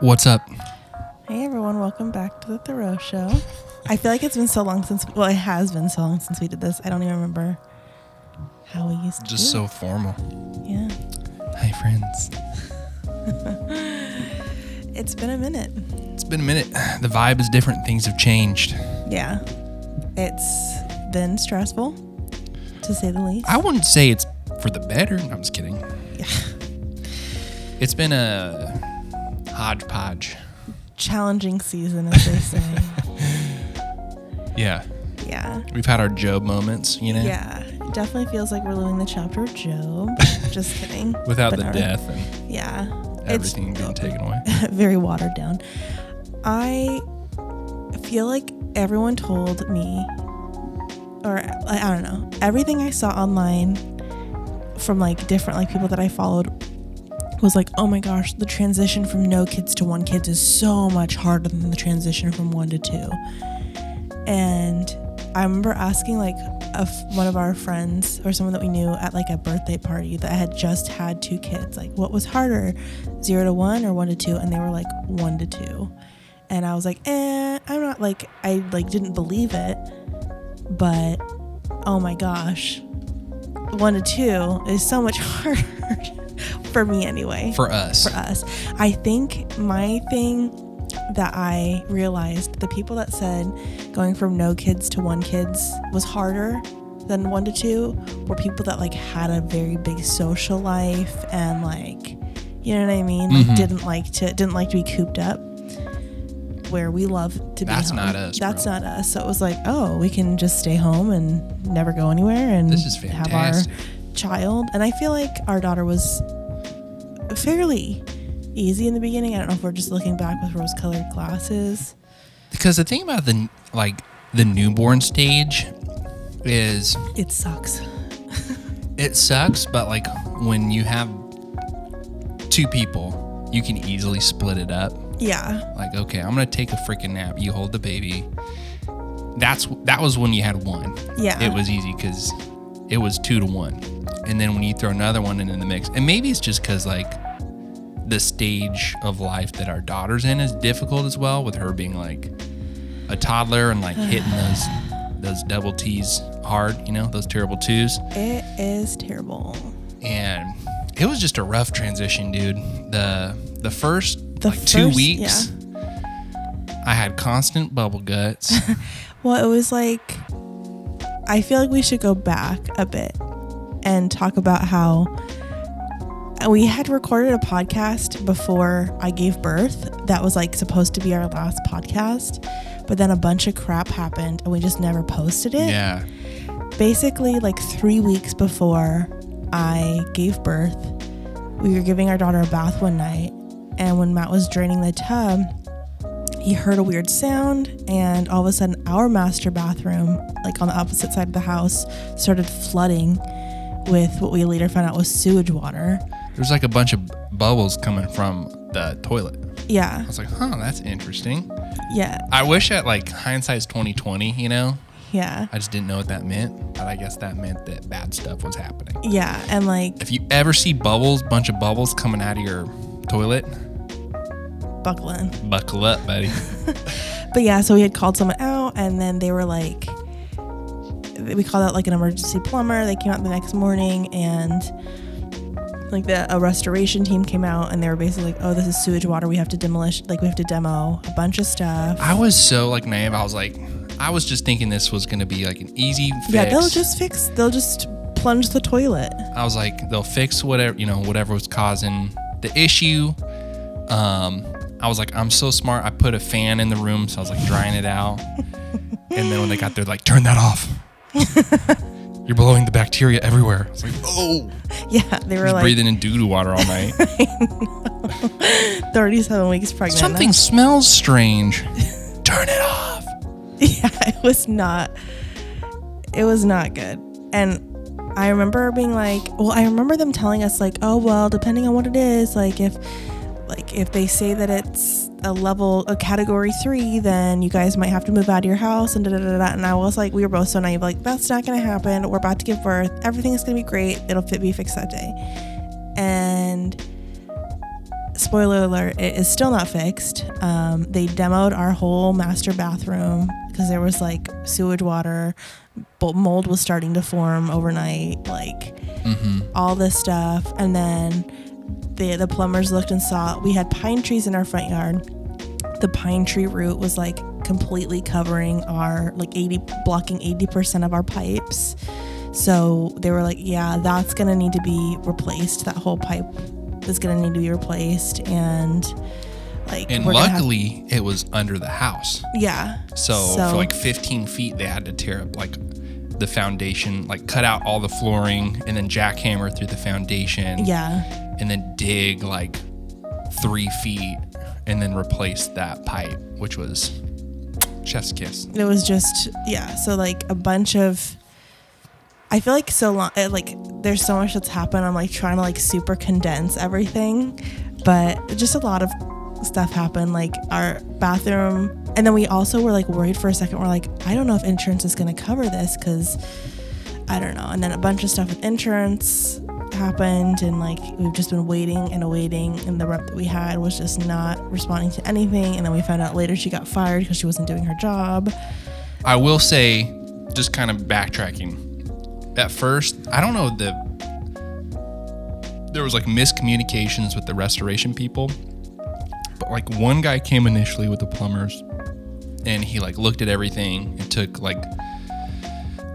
What's up? Hey everyone, welcome back to the Thurow Show. I feel like it's been so long since, well, it has been so long since we did this. I don't even remember how we used to Just so formal. Yeah. Hi, friends. It's been a minute. It's been a minute. The vibe is different. Things have changed. Yeah. It's been stressful, to say the least. I wouldn't say it's for the better. No, I'm just kidding. Yeah. It's been a hodgepodge. Challenging season, as they say. Yeah. yeah. We've had our Job moments, you know? Yeah. It definitely feels like we're living the chapter of Job. Just kidding. Without But the our- death and Yeah. everything being taken away. very watered down. I feel like everyone told me, or I, I don't know, everything I saw online from like different like people that I followed was like, oh my gosh, the transition from no kids to one kids is so much harder than the transition from one to two. And I remember asking like one of our friends or someone that we knew at like a birthday party that had just had two kids, like what was harder, zero to one or one to two? And they were like one to two. And I was like, eh, I'm not like, I like didn't believe it, but oh my gosh, one to two is so much harder for me anyway For us. for us. I think my thing that I realized the people that said going from no kids to one kids was harder than one to two were people that like had a very big social life and like you know what I mean like Mhm. didn't like to didn't like to be cooped up where we love to be That's home. not us, that's bro. not us so it was like oh we can just stay home and never go anywhere and have our child and i feel like our daughter was fairly easy in the beginning i don't know if we're just looking back with rose colored glasses Because the thing about the like the newborn stage is it sucks it sucks, but like when you have two people, you can easily split it up. yeah Like, okay, I'm gonna take a freaking nap. You hold the baby. That's that was when you had one. yeah It was easy because it was two to one, and then when you throw another one in, in the mix, and maybe it's just because like the stage of life that our daughter's in is difficult as well, with her being like a toddler and like hitting those those double T's hard, you know, those terrible twos. it is terrible and it was just a rough transition, dude. The the first The like two first- weeks, I had constant bubble guts. well it was like i feel like we should go back a bit and talk about how we had recorded a podcast before I gave birth that was like supposed to be our last podcast, but then a bunch of crap happened and we just never posted it. yeah, Basically, like three weeks before I gave birth, we were giving our daughter a bath one night, and when Matt was draining the tub, he heard a weird sound, and all of a sudden, our master bathroom, like on the opposite side of the house, started flooding with what we later found out was sewage water. there's like a bunch of bubbles coming from the toilet. Yeah, I was like, huh, that's interesting. yeah, I wish at like hindsight's 2020, you know, yeah, I just didn't know what that meant, but I guess that meant that bad stuff was happening. yeah, and like If you ever see bubbles, bunch of bubbles coming out of your toilet, buckle in. buckle up, buddy. But yeah, so we had called someone out, and then they were like, we called out like an emergency plumber. They came out the next morning, and like the a restoration team came out, and they were basically like, "Oh, this is sewage water. We have to demolish. Like we have to demo a bunch of stuff." I was so like naive. I was like, I was just thinking this was gonna be like an easy fix. yeah, they'll just fix. They'll just plunge the toilet. I was like, they'll fix whatever you know, whatever was causing the issue. Um, I was like, I'm so smart. I put a fan in the room, so I was like drying it out. and then when they got there, like, turn that off. You're blowing the bacteria everywhere. I was like, oh, Yeah, they were like breathing in doo doo water all night. 37 weeks pregnant. Something smells strange. turn it off. yeah, it was not it was not good. And I remember being like, well, I remember them telling us like, oh well, depending on what it is, like if like if they say that it's a level a category three, then you guys might have to move out of your house and da da da da. And I was like, we were both so naive, like that's not gonna happen. We're about to give birth. Everything's gonna be great. It'll fit be fixed that day. And spoiler alert, it is still not fixed. Um, they demoed our whole master bathroom because there was like sewage water, but mold was starting to form overnight, like Mm-hmm. all this stuff. And then the the plumbers looked and saw we had pine trees in our front yard. The pine tree root was like completely covering our like 80 blocking 80% of our pipes. So they were like, yeah, that's going to need to be replaced. That whole pipe is going to need to be replaced and like And we're have- luckily, it was under the house. yeah. So, for like 15 feet, they had to tear up like the foundation, like cut out all the flooring and then jackhammer through the foundation. yeah. And then dig like three feet and then replace that pipe, which was chef's kiss. it was just yeah so like a bunch of i feel like so long like there's so much that's happened i'm like trying to like super condense everything but just a lot of stuff happened like our bathroom. And then we also were like worried for a second. We're like i don't know if insurance is going to cover this because i don't know. And then a bunch of stuff with insurance happened and like we've just been waiting and waiting and the rep that we had was just not responding to anything. And then we found out later she got fired because she wasn't doing her job. I will say, just kind of backtracking. At first, I don't know the there was like miscommunications with the restoration people, like one guy came initially with the plumbers, and he like looked at everything and took like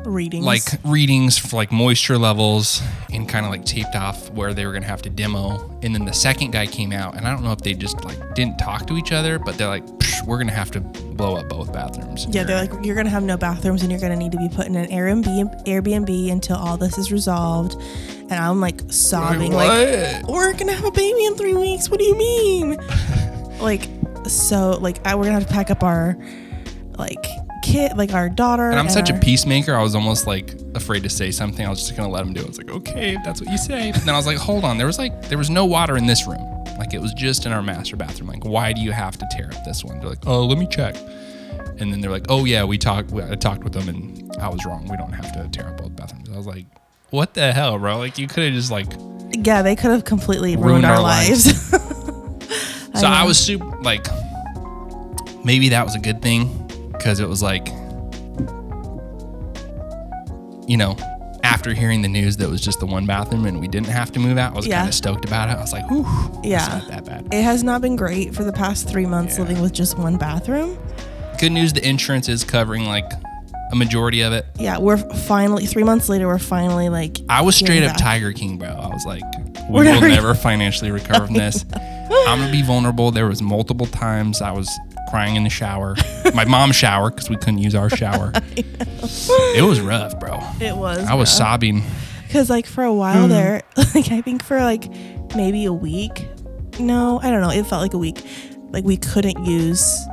readings like readings for like moisture levels and kind of like taped off where they were gonna have to demo. And then the second guy came out, and I don't know if they just like didn't talk to each other, but they're like, "Psh, we're gonna have to blow up both bathrooms. Yeah, they're like, you're gonna have no bathrooms and you're gonna need to be put in an Airbnb Airbnb until all this is resolved. And I'm like sobbing, like, we're gonna have a baby in three weeks. What do you mean? like, so like, I, we're gonna have to pack up our like kid, like our daughter. And I'm such a peacemaker. I was almost like afraid to say something. I was just gonna let him do it. I was like, okay, if that's what you say. But then I was like, hold on. There was like there was no water in this room. Like it was just in our master bathroom. Like, why do you have to tear up this one? They're like, oh, let me check. And then they're like, oh yeah, we talked. I talked with them, and I was wrong. We don't have to tear up both bathrooms. I was like, what the hell, bro? Like you could have just like. Yeah, they could have completely ruined, Ruined our, our lives. So I know. was super like, maybe that was a good thing because it was like, you know, after hearing the news that it was just the one bathroom and we didn't have to move out, I was Yeah. kind of stoked about it. I was like, whew, Yeah. it's not that bad. it has not been great for the past three months Yeah. living with just one bathroom. Good news, the insurance is covering like a majority of it. Yeah, we're finally three months later. We're finally like I was straight up back. Tiger King, bro. I was like, we will never- never financially recover from this. I'm gonna be vulnerable. There was multiple times I was crying in the shower, my mom's shower because we couldn't use our shower. it was rough, bro. It was. I was sobbing. Because like for a while mm-hmm. there, like I think for like maybe a week. No, I don't know. It felt like a week. Like we couldn't use.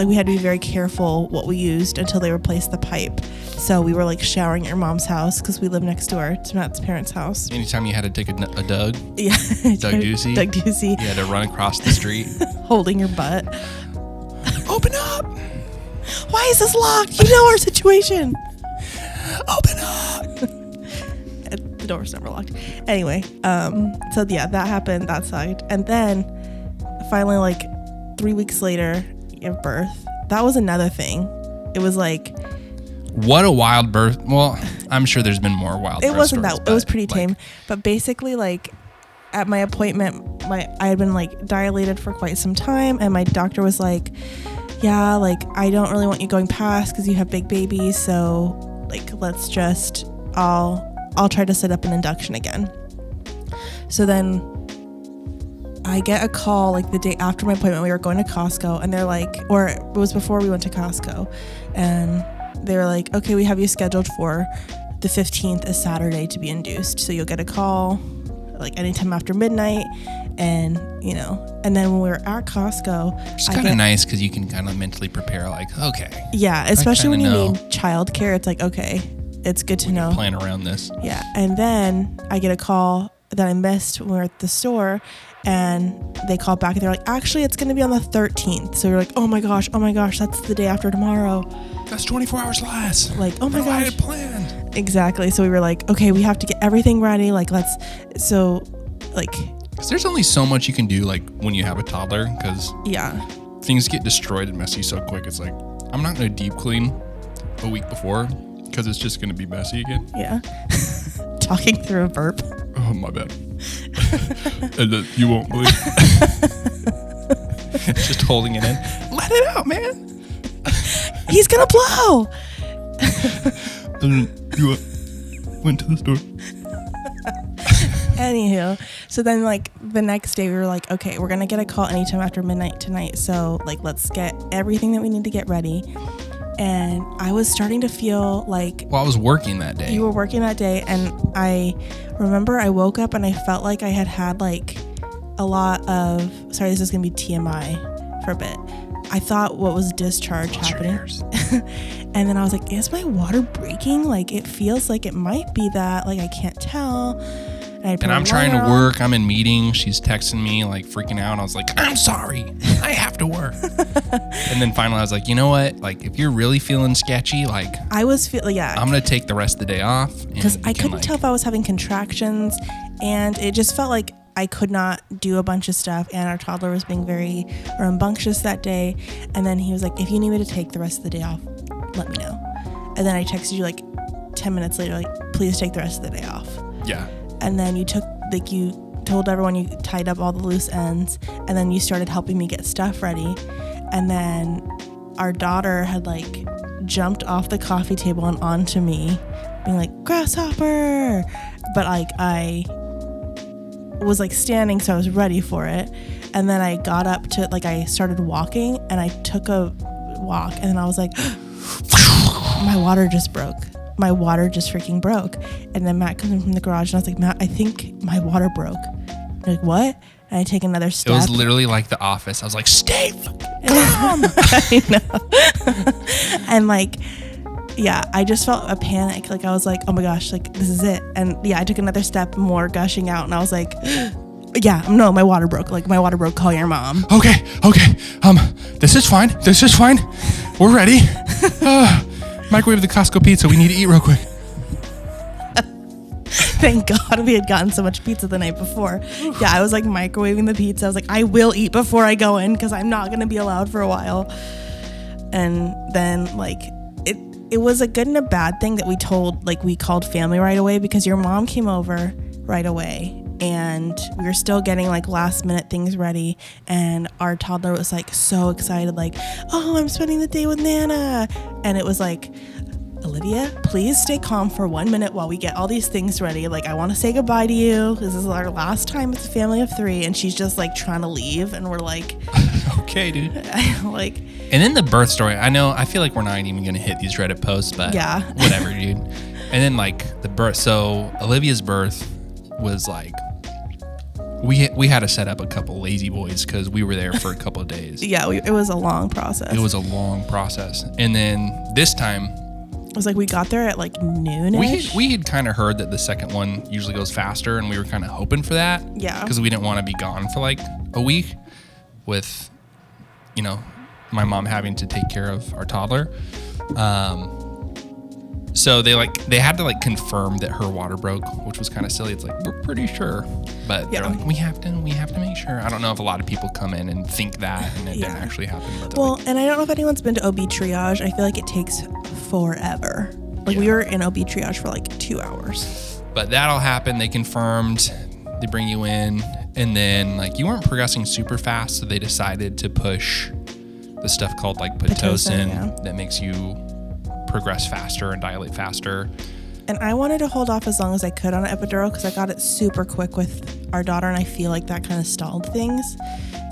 Like we had to be very careful what we used until they replaced the pipe. So we were like showering at your mom's house because we live next door to Matt's parents' house. Anytime you had to take a, a Doug, Yeah, Doug Ducey? Doug Ducey you had to run across the street. holding your butt. Open up! Why is this locked? You know our situation. Open up! the door was never locked. Anyway, um, so yeah, that happened. That sucked. And then finally, like three weeks later, you have birth. That was another thing. It was like What a wild birth. Well, I'm sure there's been more wild it wasn't that. It was pretty like, tame. But basically, like at my appointment, my I had been like dilated for quite some time, and my doctor was like, "Yeah, like I don't really want you going past because you have big babies. So like let's just I'll I'll try to set up an induction again." So then I get a call like the day after my appointment. We were going to Costco, and they're like, or it was before we went to Costco, and they were like, okay, we have you scheduled for the 15th is Saturday to be induced. So you'll get a call like anytime after midnight. And, you know, and then when we were at Costco, It's kind of nice because you can kind of mentally prepare, like, okay, yeah, especially when you know. need childcare, it's like, okay, it's good to know. plan around this. Yeah. And then I get a call that I missed when we were at the store and they call back and they're like, actually, it's going to be on the 13th. So you're like, oh my gosh, oh my gosh, that's the day after tomorrow. That's 24 hours less. Like, oh my I gosh. had planned. Exactly. So we were like, okay, we have to get everything ready. Like, let's. So, like, Because there's only so much you can do, like when you have a toddler, because Yeah. things get destroyed and messy so quick. It's like I'm not gonna deep clean a week before because it's just gonna be messy again. Yeah. Talking through a burp. Oh my bad. and then you won't believe. just holding it in. Let it out, man. He's gonna blow. And then you uh, went to the store. Anywho, so then like the next day we were like, okay, we're gonna get a call anytime after midnight tonight. So like let's get everything that we need to get ready. And I was starting to feel like Well, I was working that day. you were working that day and I remember I woke up and I felt like I had had like a lot of sorry, this is gonna be TMI for a bit. I thought what was discharge your happening. And then I was like, is my water breaking? Like it feels like it might be that. Like I can't tell. And, And I'm trying to work. I'm in meeting. She's texting me, like freaking out. I was like, I'm sorry. I have to work. and then finally, I was like, you know what? Like, if you're really feeling sketchy, like, I was feeling yeah, I'm going to take the rest of the day off. because I couldn't tell if I was having contractions, and it just felt like I could not do a bunch of stuff. And our toddler was being very rambunctious that day. And then he was like, "If you need me to take the rest of the day off, let me know." And then I texted you like ten minutes later, like, "Please take the rest of the day off." Yeah. And then you took like you told everyone you tied up all the loose ends, and then you started helping me get stuff ready. And then our daughter had like jumped off the coffee table and onto me, being like, grasshopper. But like I was like standing, so I was ready for it. And then I got up to like I started walking and I took a walk and then I was like, my water just broke. My water just freaking broke. And then Matt comes in from the garage and I was like, Matt, I think my water broke. Like, what? And I take another step. It was literally like the office. I was like, stay fucking I know. and like, yeah, I just felt a panic. Like I was like, oh my gosh, like this is it. And yeah, I took another step, more gushing out, and I was like, yeah, no, my water broke. Like my water broke. Call your mom. Okay, okay. Um, this is fine. This is fine. We're ready. Uh, microwave the Costco pizza. We need to eat real quick. Thank God we had gotten so much pizza the night before. Yeah, I was like microwaving the pizza. I was like, I will eat before I go in because I'm not gonna be allowed for a while. And then like it it was a good and a bad thing that we told like we called family right away because your mom came over right away and we were still getting like last minute things ready and our toddler was like so excited like oh i'm spending the day with nana and it was like Olivia, please stay calm for one minute while we get all these things ready. Like, I want to say goodbye to you. This is our last time as a family of three. And she's just like trying to leave. And we're like, Okay, dude. like, And then the birth story. I know. I feel like we're not even gonna hit these Reddit posts, but Yeah. whatever, dude. And then like the birth. So Olivia's birth was like we we had to set up a couple lazy boys because we were there for a couple of days. yeah, we, it was a long process. It was a long process, and then this time It was like we got there at like noon. we had, we had kind of heard that the second one usually goes faster, and we were kind of hoping for that. Yeah. Because we didn't want to be gone for like a week, with, you know, my mom having to take care of our toddler. Um. So they like they had to like confirm that her water broke, which was kind of silly. It's like we're pretty sure, but Yeah. they're like we have to we have to make sure. I don't know if a lot of people come in and think that and it didn't actually happen. Well, like, and I don't know if anyone's been to OB triage. I feel like it takes forever. Like, we were in OB triage for like two hours. But that'll happen. They confirmed. They bring you in, and then like you weren't progressing super fast, so they decided to push the stuff called like pitocin, Pitocin, yeah. that makes you progress faster and dilate faster. And I wanted to hold off as long as I could on an epidural because I got it super quick with our daughter, and I feel like that kind of stalled things.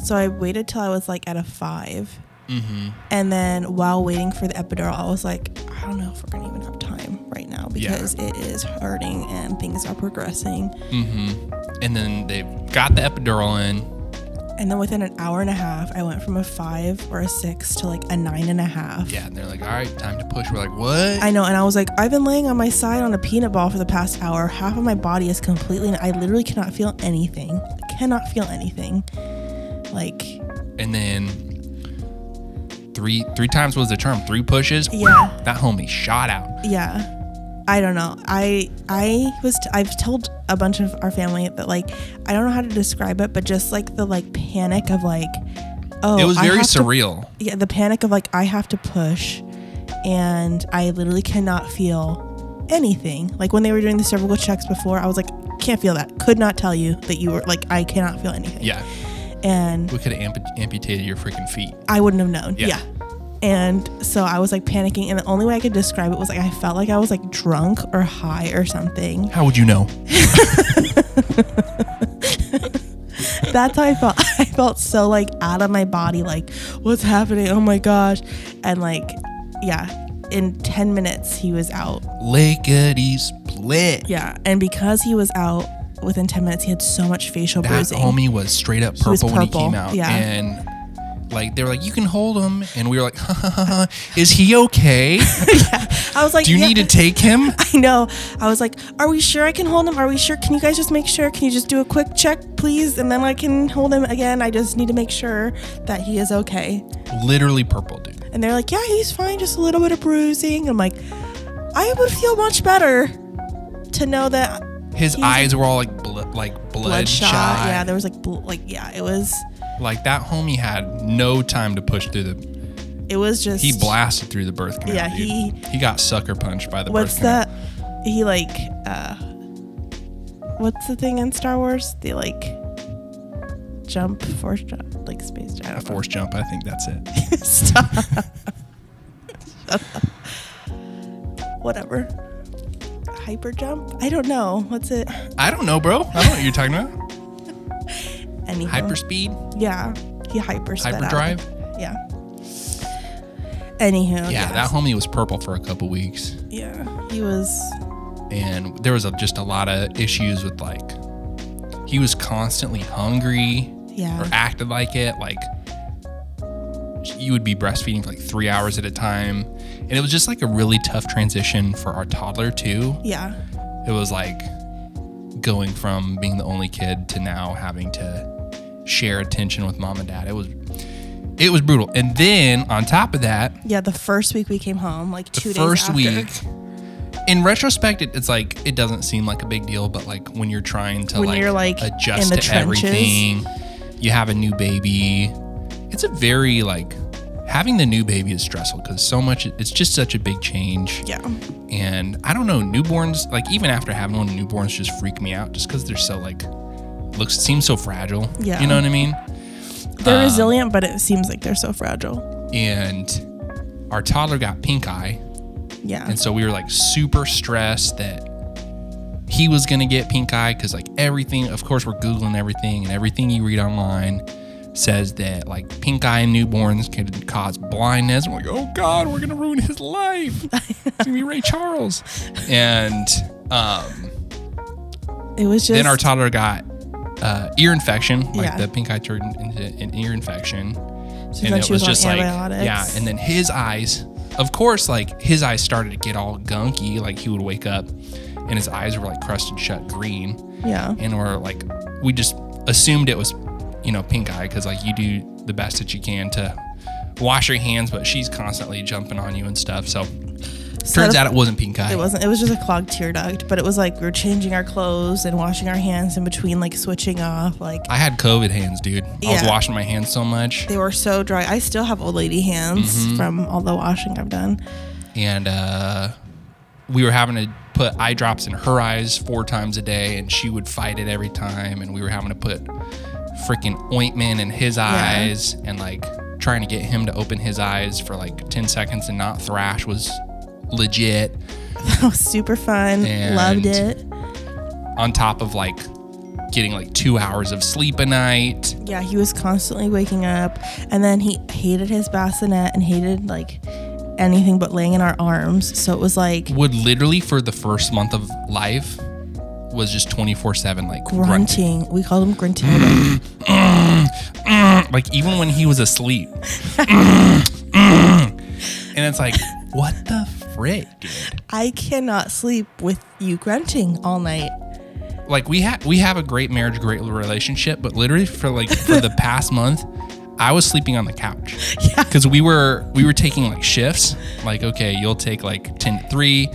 So I waited till I was like at a 5 Mm-hmm. And then while waiting for the epidural, I was like, I don't know if we're gonna even have time right now Yeah. because it is hurting and things are progressing. Mm-hmm. And then they got the epidural in. And then within an hour and a half, I went from a five or a six to like a nine and a half. Yeah, and they're like, "All right, time to push." We're like, "What?" I know, and I was like, I've been laying on my side on a peanut ball for the past hour. Half of my body is completely, I literally cannot feel anything. I cannot feel anything. Like, and then three three times was the term. Three pushes. Yeah. That homie shot out. yeah. I don't know. I I was t- I've told a bunch of our family that like I don't know how to describe it, but just like the like panic of like oh it was very have to- surreal. yeah, the panic of like I have to push, and I literally cannot feel anything. Like when they were doing the cervical checks before, I was like can't feel that. Could not tell you that you were like I cannot feel anything. yeah, and we could have ampu- amputated your freaking feet. I wouldn't have known. Yeah. Yeah. And so I was like panicking, and the only way I could describe it was like I felt like I was like drunk or high or something. How would you know? That's how I felt. I felt so like out of my body, like, what's happening? Oh my gosh. And like, yeah, in 10 minutes, he was out. Lickety split. Yeah. And because he was out within 10 minutes, he had so much facial That bruising. homie was straight up was purple when he came out. yeah. And like they were like, you can hold him, and we were like, is he okay? yeah. I was like, Do you yeah. need to take him? I know. I was like, are we sure I can hold him? Are we sure? Can you guys just make sure? Can you just do a quick check, please? And then I can hold him again. I just need to make sure that he is okay. Literally purple, dude. And they're like, yeah, he's fine, just a little bit of bruising. I'm like, I would feel much better to know that His eyes were all like blo- like bloodshot. bloodshot. Yeah, there was like, bl- like, yeah, it was, like that homie had no time to push through the. it was just. He blasted through the birth canal. Yeah, dude. he- he got sucker punched by the What's that? He like, uh, what's the thing in Star Wars? They like jump, force jump, like space jump. A force jump. I think that's it. Stop. Whatever. Hyper jump? I don't know. What's it? I don't know, bro. I don't know what you're talking about. Anything. Hyperspeed, Yeah. He hyper sped out. hyperdrive. Yeah. Anywho. Yeah, that homie was purple for a couple weeks. Yeah. He was. and there was a, just a lot of issues with like he was constantly hungry Yeah. or acted like it like you would be breastfeeding for like three hours at a time and it was just like a really tough transition for our toddler too Yeah. it was like going from being the only kid to now having to share attention with mom and dad it was it was brutal and then on top of that Yeah. The first week we came home, like two days first after. week in retrospect it, it's like it doesn't seem like a big deal but like when you're trying to When like, you're, like, adjust to trenches. everything you have a new baby it's a very like having the new baby is stressful because so much it's just such a big change Yeah. and i don't know newborns like even after having one newborns just freak me out just because they're so like looks seems so fragile Yeah. you know what i mean They're Um, resilient, but it seems like they're so fragile. and our toddler got pink eye Yeah. And so we were like super stressed that he was going to get pink eye because, like, everything, of course, we're Googling everything, and everything you read online says that, like, pink eye in newborns can cause blindness. We're like, oh God, we're going to ruin his life. It's to be Ray Charles. And um, it was just. then our toddler got uh, ear infection, like Yeah. the pink eye turned into an ear infection. so and it was, just like yeah and then his eyes of course like his eyes started to get all gunky like he would wake up and his eyes were like crusted shut green yeah. and we're like we just assumed it was you know pink eye because like you do the best that you can to wash your hands but she's constantly jumping on you and stuff So turns out it wasn't pink eye It wasn't. It was just a clogged tear duct, but it was like we were changing our clothes and washing our hands in between, like switching off. Like i had covid hands dude i was Yeah. washing my hands so much they were so dry. I still have old lady hands Mm-hmm. from all the washing I've done. and uh, we were having to put eye drops in her eyes four times a day, and she would fight it every time. And we were having to put freaking ointment in his eyes, and like trying to get him to open his eyes for like 10 seconds and not thrash was legit. That was super fun. Loved it. On top of like getting like two hours of sleep a night. Yeah, he was constantly waking up, and then he hated his bassinet and hated like anything but laying in our arms. So it was like Would literally for the first month of life was just 24 7 like grunting. grunting. We called him grunting. like even when he was asleep. and it's like, what the dude? I cannot sleep with you grunting all night. Like we have we have a great marriage, great relationship, but literally for like for the past month, I was sleeping on the couch. Yeah. Because we were we were taking like shifts. Like, okay, you'll take like 10 to 3.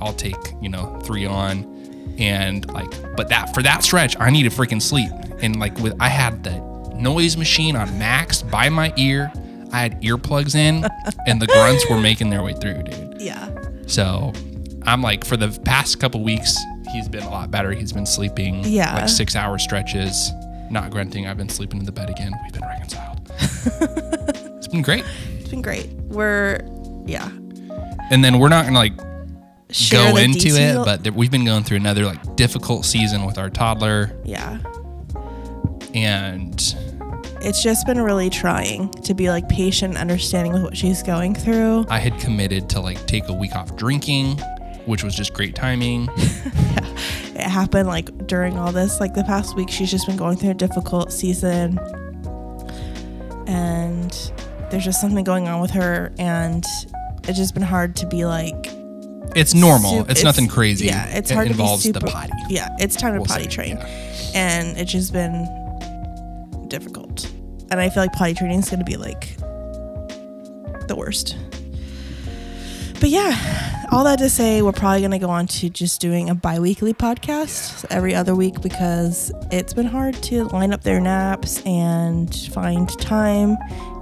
I'll take you know three on, and like, but that for that stretch, I need to freaking sleep. And like with I had the noise machine on max by my ear. I had earplugs in, and the grunts were making their way through, dude. Yeah. So I'm like, for the past couple weeks, he's been a lot better. He's been sleeping Yeah. like six hour stretches, not grunting. I've been sleeping in the bed again. We've been reconciled. it's been great. It's been great. We're yeah. And then we're not gonna like Share go into detail- it, but th- we've been going through another like difficult season with our toddler, yeah. and It's just been really trying to be like patient, and understanding with what she's going through. I had committed to like take a week off drinking, which was just great timing. It happened like during all this, like the past week, she's just been going through a difficult season. And there's just something going on with her. And it's just been hard to be like, It's normal. Sup- it's, nothing crazy. Yeah, it's It hard involves to be super. the potty. Yeah, it's time to We'll potty say, train, yeah. and it's just been difficult. And I feel like potty training is going to be like the worst. But yeah, all that to say, we're probably going to go on to just doing a bi-weekly podcast every other week because it's been hard to line up their naps and find time.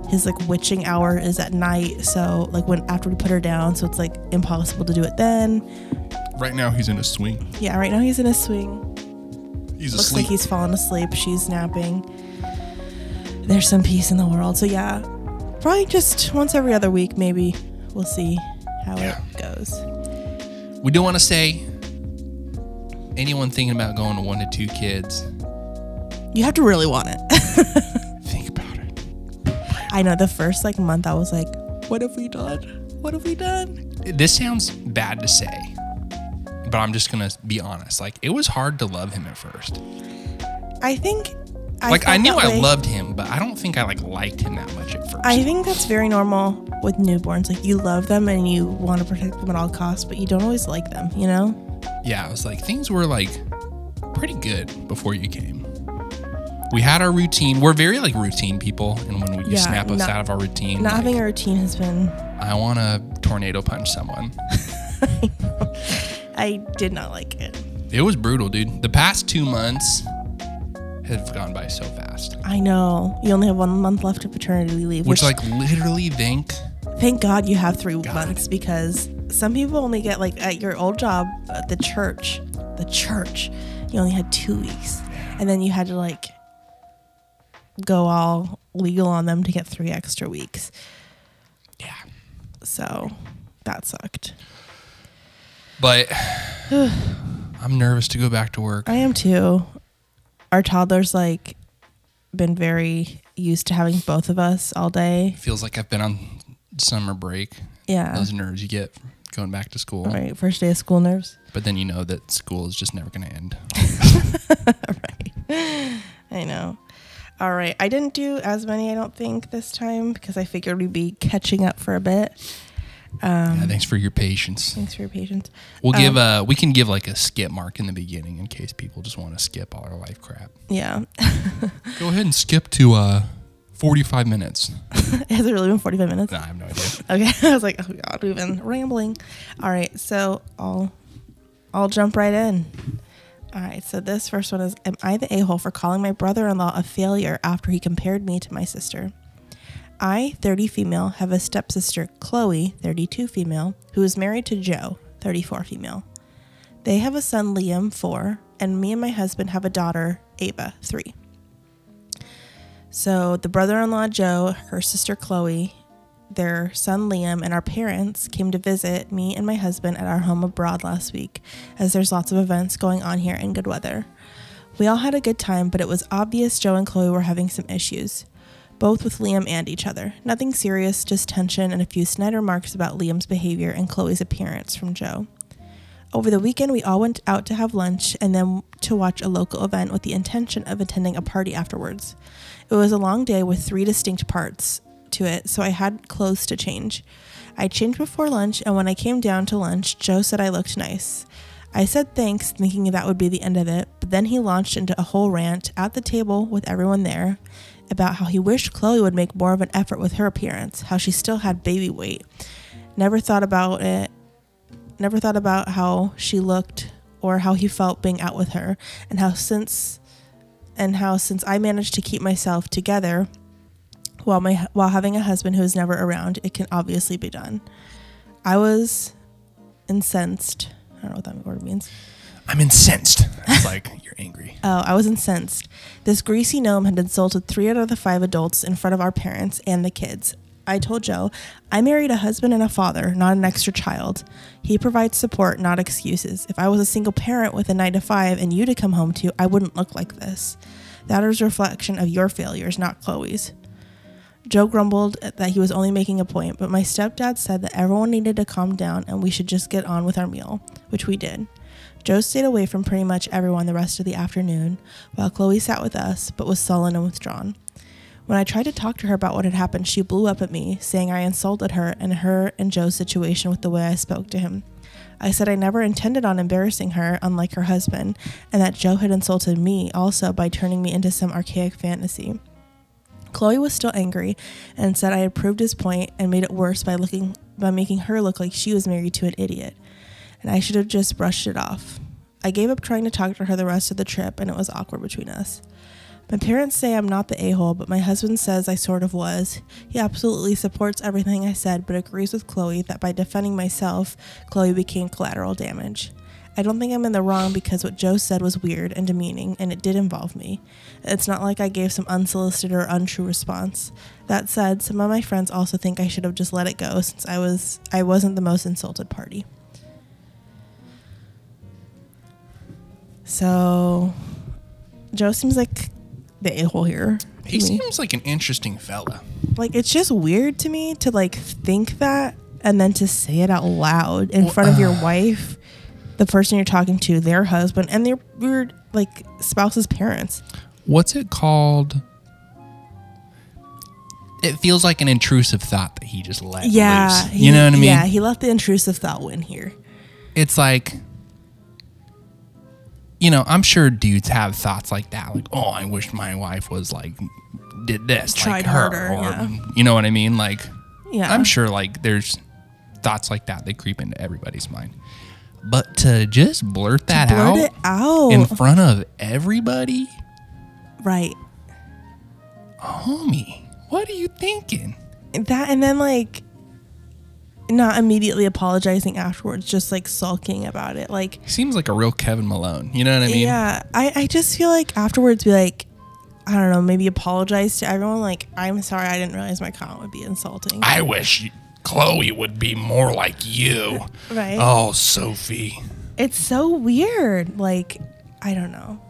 His like witching hour is at night, so like when after we put her down, so it's like impossible to do it then. Right now, he's in a swing. Yeah, right now he's in a swing. He's asleep. Looks asleep. like he's fallen asleep. She's napping. There's some peace in the world. So yeah, probably just once every other week, maybe. We'll see how Yeah. it goes. we do want to say anyone thinking about going to one to two kids, You have to really want it. think about it. I know the first like month I was like, what have we done? What have we done? This sounds bad to say, but I'm just gonna be honest. Like it was hard to love him at first. I think I like I knew I way. loved him, but I don't think I like liked him that much at first. I think that's very normal with newborns. Like you love them and you want to protect them at all costs, but you don't always like them, you know? yeah, it was like things were like pretty good before you came. We had our routine. We're very like routine people, and when you Yeah, snap us not- out of our routine, Not like, having a routine has been I want to tornado punch someone. I did not like it. It was brutal, dude. The past two months have gone by so fast. I know. You only have one month left of paternity leave, Which, which, like, literally think thank God you have three months because some people only get like at your old job at the church, the church, you only had two weeks, and then you had to like go all legal on them to get three extra weeks. yeah. So that sucked. But I'm nervous to go back to work. I am too. Our toddler's like been very used to having both of us all day. Feels like I've been on summer break. Yeah. Those nerves you get going back to school. Right. First day of school nerves. But then you know that school is just never going to end. right. I know. All right. I didn't do as many, I don't think, this time because I figured we'd be catching up for a bit. Um, yeah, thanks for your patience. Thanks for your patience. We'll Um, give uh we can give like a skip mark in the beginning in case people just want to skip all our life crap. Yeah. Go ahead and skip to uh 45 minutes. Has it really been 45 minutes? No, I have no idea. Okay. I was like, oh God, we've been rambling. All right. So I'll, I'll jump right in. All right. So this first one is Am I the a hole for calling my brother in law a failure after he compared me to my sister? I, 30 female, have a stepsister, Chloe, 32 female, who is married to Joe, 34 female. They have a son, Liam, 4, and me and my husband have a daughter, Ava, 3. So the brother in law, Joe, her sister, Chloe, their son Liam and our parents came to visit me and my husband at our home abroad last week, as there's lots of events going on here in good weather. We all had a good time, but it was obvious Joe and Chloe were having some issues, both with Liam and each other. Nothing serious, just tension and a few snide remarks about Liam's behavior and Chloe's appearance from Joe. Over the weekend, we all went out to have lunch and then to watch a local event with the intention of attending a party afterwards. It was a long day with three distinct parts to it, so I had clothes to change. I changed before lunch, and when I came down to lunch, Joe said I looked nice. I said thanks, thinking that would be the end of it, but then he launched into a whole rant at the table with everyone there about how he wished Chloe would make more of an effort with her appearance, how she still had baby weight. Never thought about it never thought about how she looked or how he felt being out with her, and how since and how since I managed to keep myself together while my while having a husband who is never around, it can obviously be done. I was incensed. I don't know what that word means. I'm incensed. It's like you're angry. Oh, I was incensed. This greasy gnome had insulted three out of the five adults in front of our parents and the kids. I told Joe, I married a husband and a father, not an extra child. He provides support, not excuses. If I was a single parent with a nine to five and you to come home to, I wouldn't look like this. That is a reflection of your failures, not Chloe's. Joe grumbled that he was only making a point, but my stepdad said that everyone needed to calm down and we should just get on with our meal, which we did. Joe stayed away from pretty much everyone the rest of the afternoon, while Chloe sat with us, but was sullen and withdrawn. When I tried to talk to her about what had happened, she blew up at me, saying I insulted her and her and Joe's situation with the way I spoke to him. I said I never intended on embarrassing her, unlike her husband, and that Joe had insulted me also by turning me into some archaic fantasy. Chloe was still angry and said I had proved his point and made it worse by looking by making her look like she was married to an idiot, and I should have just brushed it off. I gave up trying to talk to her the rest of the trip, and it was awkward between us. My parents say I'm not the a hole, but my husband says I sort of was. He absolutely supports everything I said, but agrees with Chloe that by defending myself, Chloe became collateral damage. I don't think I'm in the wrong because what Joe said was weird and demeaning, and it did involve me. It's not like I gave some unsolicited or untrue response. That said, some of my friends also think I should have just let it go since I was I wasn't the most insulted party. So, Joe seems like the a hole here. He me. seems like an interesting fella. like it's just weird to me to like think that and then to say it out loud in front of your uh. wife, the person you're talking to, their husband, and their your like spouse's parents. What's it called? It feels like an intrusive thought that he just let Yeah, loose. he- you know what I mean? Yeah, he let the intrusive thought win here. it's like you know i'm sure dudes have thoughts like that like oh i wish my wife was like did this Tried like her harder, or yeah. you know what i mean like Yeah, i'm sure like there's thoughts like that they creep into everybody's mind but to just blurt that blurt out it out. in front of everybody right. homie what are you thinking That and then like not immediately apologizing afterwards, just like sulking about it. Like seems like a real kevin malone you know what i mean yeah, I, I just feel like afterwards be like, I don't know, maybe apologize to everyone. Like, I'm sorry, I didn't realize my comment would be insulting. i wish chloe would be more like you right? oh sophie It's so weird. Like, I don't know.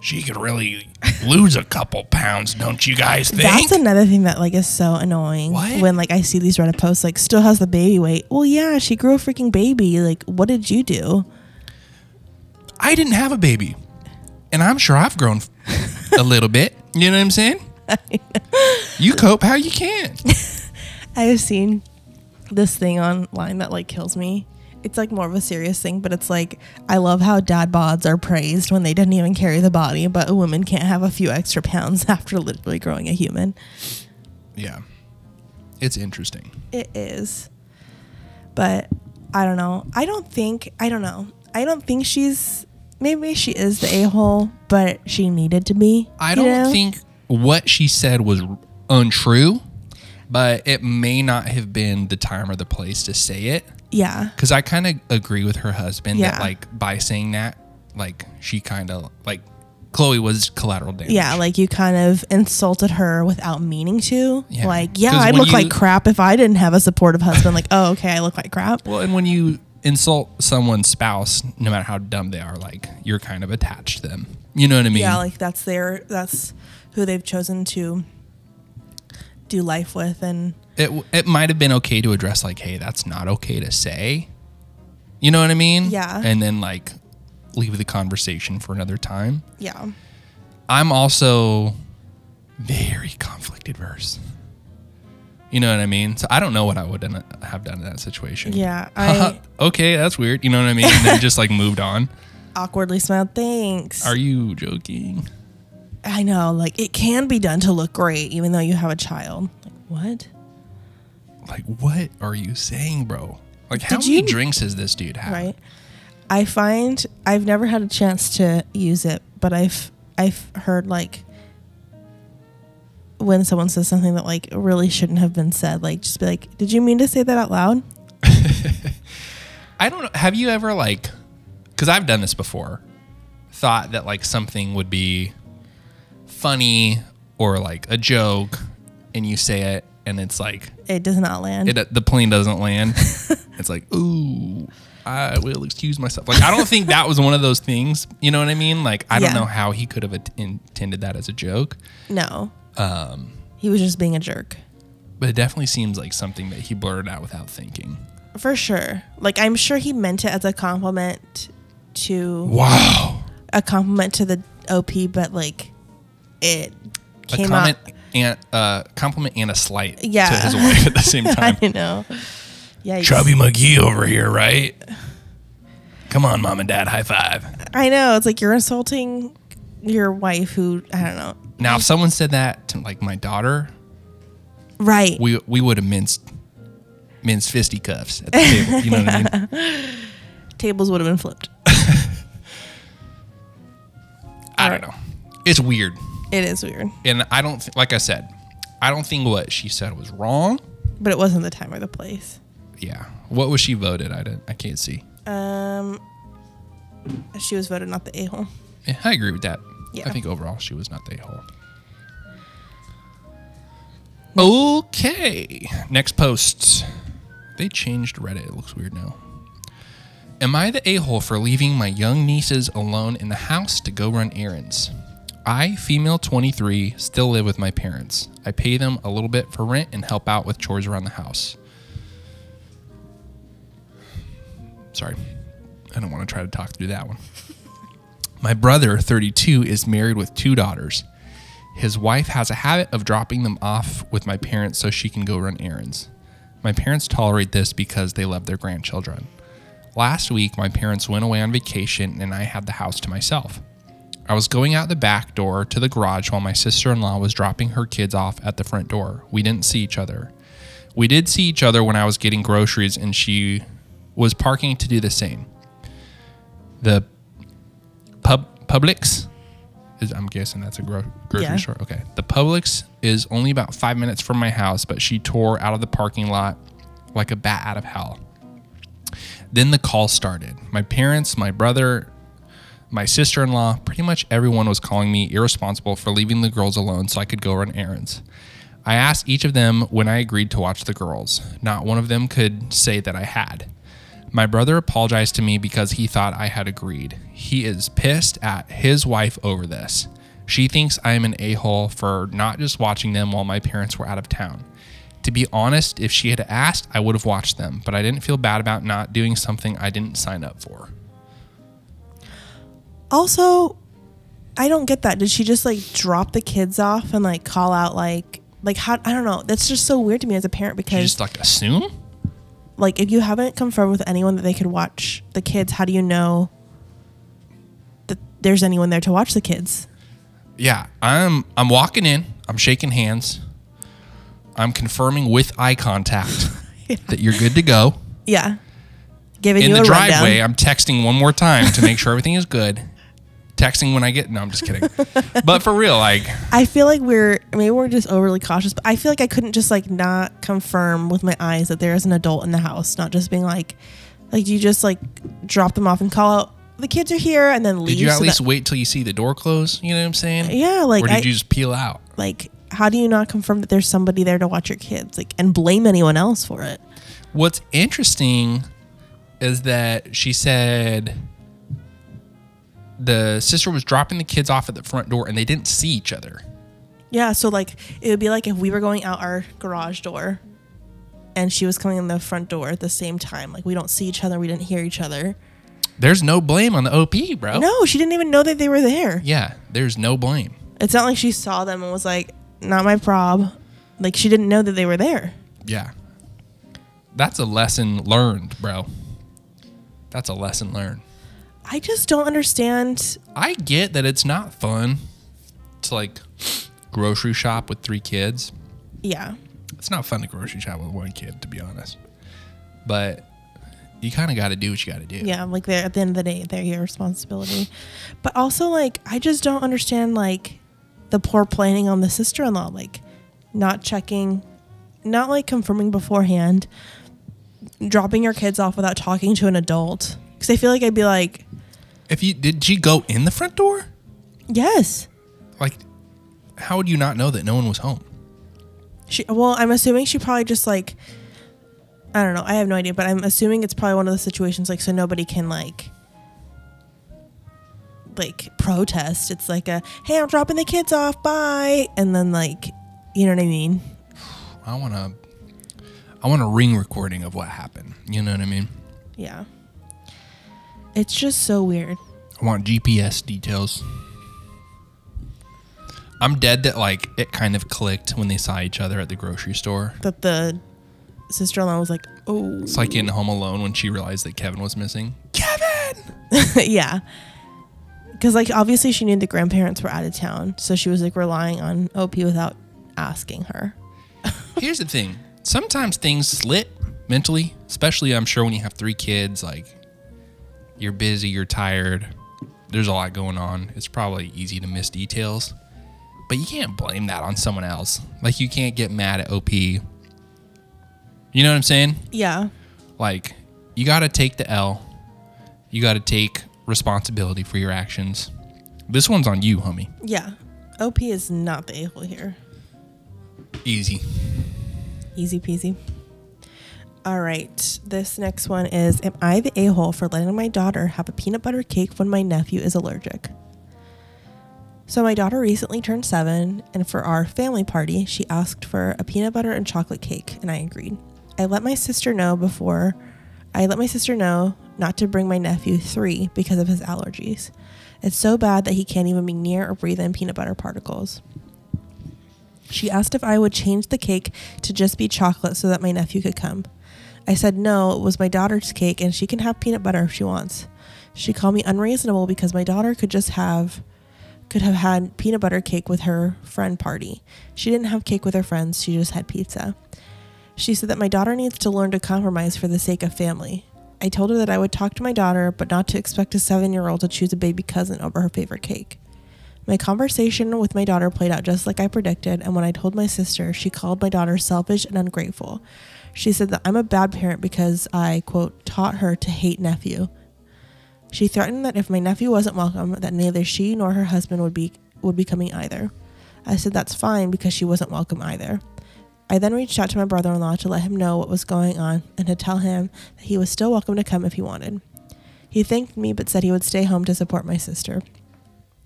She could really lose a couple pounds, don't you guys think? That's another thing that like is so annoying What? when like I see these Reddit posts like still has the baby weight. Well, yeah, she grew a freaking baby. Like, what did you do? I didn't have a baby, and I'm sure I've grown a little bit. You know what I'm saying? You cope how you can. I have seen this thing online that like kills me. It's like more of a serious thing, but it's like I love how dad bods are praised when they didn't even carry the body, but a woman can't have a few extra pounds after literally growing a human. Yeah, it's interesting. It is. But I don't know. I don't think I don't know. I don't think she's maybe she is the a hole, but she needed to be. I don't know? think what she said was untrue, but it may not have been the time or the place to say it. Yeah. Because I kind of agree with her husband Yeah. that, like, by saying that, like, she kind of, like, Chloe was collateral damage. Yeah, like you kind of insulted her without meaning to. Yeah. Like, yeah, I'd look you- like crap if I didn't have a supportive husband. Like, oh, okay, I look like crap. Well, and when you insult someone's spouse, no matter how dumb they are, like you're kind of attached to them. You know what I mean? Yeah, like that's their that's who they've chosen to do life with and it it might have been okay to address like, hey, that's not okay to say. You know what I mean? Yeah. And then like leave the conversation for another time. yeah. I'm also very conflict adverse. You know what I mean? So I don't know what I would have done in that situation. Yeah. I okay, that's weird. You know what I mean? And then just like moved on. awkwardly smiled, thanks. Are you joking? I know, like it can be done to look great even though you have a child. Like what? Like, what are you saying, bro? Like, how Did many you- drinks has this dude had? right? I find I've never had a chance to use it, but I've I've heard like when someone says something that like really shouldn't have been said, like just be like, "Did you mean to say that out loud?" I don't know. Have you ever like, because I've done this before, thought that like something would be funny or like a joke, and you say it, and it's like It does not land. it, the plane doesn't land. it's like, ooh, I will excuse myself. Like, I don't think that was one of those things. You know what I mean? Like, I don't Yeah. know how he could have at- intended that as a joke, no, um, he was just being a jerk. but it definitely seems like something that he blurted out without thinking. For sure. Like I'm sure he meant it as a compliment to Wow. a compliment to the OP, but like it came out. And uh, compliment and a slight Yeah. to his wife at the same time. I know. Yeah. Chubby McGee over here, right? Come on, mom and dad, high five. I know. It's like you're insulting your wife, who I don't know. Now, if someone said that to like my daughter, Right. we we would have minced minced fisticuffs at the table. You know what I mean? Tables would have been flipped. I don't know. It's weird, It is weird, and I don't th- like I said, I don't think what she said was wrong. but it wasn't the time or the place. Yeah, what was she voted? I didn't. I can't see. Um, she was voted not the a hole. Yeah, I agree with that. Yeah. I think overall she was not the a-hole. Okay. Next post. They changed Reddit. It looks weird now. Am I the a-hole for leaving my young nieces alone in the house to go run errands? I, female 23, still live with my parents. I pay them a little bit for rent and help out with chores around the house. Sorry. I don't want to try to talk through that one. My brother, 32, is married with two daughters. His wife has a habit of dropping them off with my parents so she can go run errands. My parents tolerate this because they love their grandchildren. Last week, my parents went away on vacation and I had the house to myself. I was going out the back door to the garage while my sister in law was dropping her kids off at the front door. We didn't see each other. We did see each other when I was getting groceries and she was parking to do the same. The pub Publix is I'm guessing that's a gro- grocery Yeah. store. Okay. The Publix is only about 5 minutes from my house, but she tore out of the parking lot like a bat out of hell. Then the call started. My parents, my brother, my sister-in-law, pretty much everyone was calling me irresponsible for leaving the girls alone so I could go run errands. I asked each of them when I agreed to watch the girls. Not one of them could say that I had. My brother apologized to me because he thought I had agreed. He is pissed at his wife over this. She thinks I am an a hole for not just watching them while my parents were out of town. To be honest, if she had asked, I would have watched them, but I didn't feel bad about not doing something I didn't sign up for. Also, I don't get that. Did she just like drop the kids off and like call out like like how I don't know. That's just so weird to me as a parent because You just like assume? like if you haven't confirmed with anyone that they could watch the kids, how do you know that there's anyone there to watch the kids? Yeah, I'm I'm walking in, I'm shaking hands. I'm confirming with eye contact that you're good to go. Yeah. Giving in you the driveway, rundown. I'm texting one more time to make sure everything is good. Texting when I get no, I'm just kidding. but for real, like I feel like we're maybe we're just overly cautious, but I feel like I couldn't just like not confirm with my eyes that there is an adult in the house, not just being like like do you just like drop them off and call out the kids are here and then leave. did you at so least that- wait till you see the door close? You know what I'm saying? yeah, like or did I, you just peel out? like how do you not confirm that there's somebody there to watch your kids like and blame anyone else for it? What's interesting is that she said the sister was dropping the kids off at the front door and they didn't see each other. Yeah, so like it would be like if we were going out our garage door and she was coming in the front door at the same time. Like we don't see each other, we didn't hear each other. There's no blame on the OP, bro. No, she didn't even know that they were there. Yeah, there's no blame. It's not like she saw them and was like, "Not my prob." Like she didn't know that they were there. Yeah. That's a lesson learned, bro. That's a lesson learned. I just don't understand. I get that it's not fun to like grocery shop with three kids. Yeah. It's not fun to grocery shop with one kid, to be honest. But you kind of got to do what you got to do. Yeah, like they're at the end of the day, they're your responsibility. But also, like, I just don't understand like the poor planning on the sister in law, like not checking, not like confirming beforehand, dropping your kids off without talking to an adult. Because I feel like I'd be like, If you did, she go in the front door? yes. Like, how would you not know that no one was home? She well, I'm assuming she probably just like I don't know. I have no idea, but I'm assuming it's probably one of the situations like so nobody can like like protest. It's like a hey, I'm dropping the kids off, bye, and then like you know what I mean? I want to. I want a ring recording of what happened. You know what I mean? Yeah. It's just so weird. I want GPS details. I'm dead that like it kind of clicked when they saw each other at the grocery store. That the sister-in-law was like, "Oh, It's like in Home Alone when she realized that Kevin was missing. Kevin! yeah." Cuz like obviously she knew the grandparents were out of town, so she was like relying on OP without asking her. Here's the thing. Sometimes things slip mentally, especially I'm sure when you have three kids, like you're busy, you're tired, there's a lot going on. It's probably easy to miss details. But you can't blame that on someone else. Like you can't get mad at OP. You know what I'm saying? Yeah. Like you got to take the L. You got to take responsibility for your actions. This one's on you, homie. Yeah. OP is not the a-hole here. Easy. Easy peasy. All right. This next one is Am I the a hole for letting my daughter have a peanut butter cake when my nephew is allergic? So, my daughter recently turned seven, and for our family party, she asked for a peanut butter and chocolate cake, and I agreed. I let my sister know before, I let my sister know not to bring my nephew three because of his allergies. It's so bad that he can't even be near or breathe in peanut butter particles. She asked if I would change the cake to just be chocolate so that my nephew could come. I said no, it was my daughter's cake and she can have peanut butter if she wants. She called me unreasonable because my daughter could just have could have had peanut butter cake with her friend party. She didn't have cake with her friends, she just had pizza. She said that my daughter needs to learn to compromise for the sake of family. I told her that I would talk to my daughter, but not to expect a seven year old to choose a baby cousin over her favorite cake. My conversation with my daughter played out just like I predicted, and when I told my sister, she called my daughter selfish and ungrateful. She said that I'm a bad parent because I, quote, taught her to hate nephew. She threatened that if my nephew wasn't welcome, that neither she nor her husband would be would be coming either. I said that's fine because she wasn't welcome either. I then reached out to my brother-in-law to let him know what was going on and to tell him that he was still welcome to come if he wanted. He thanked me but said he would stay home to support my sister.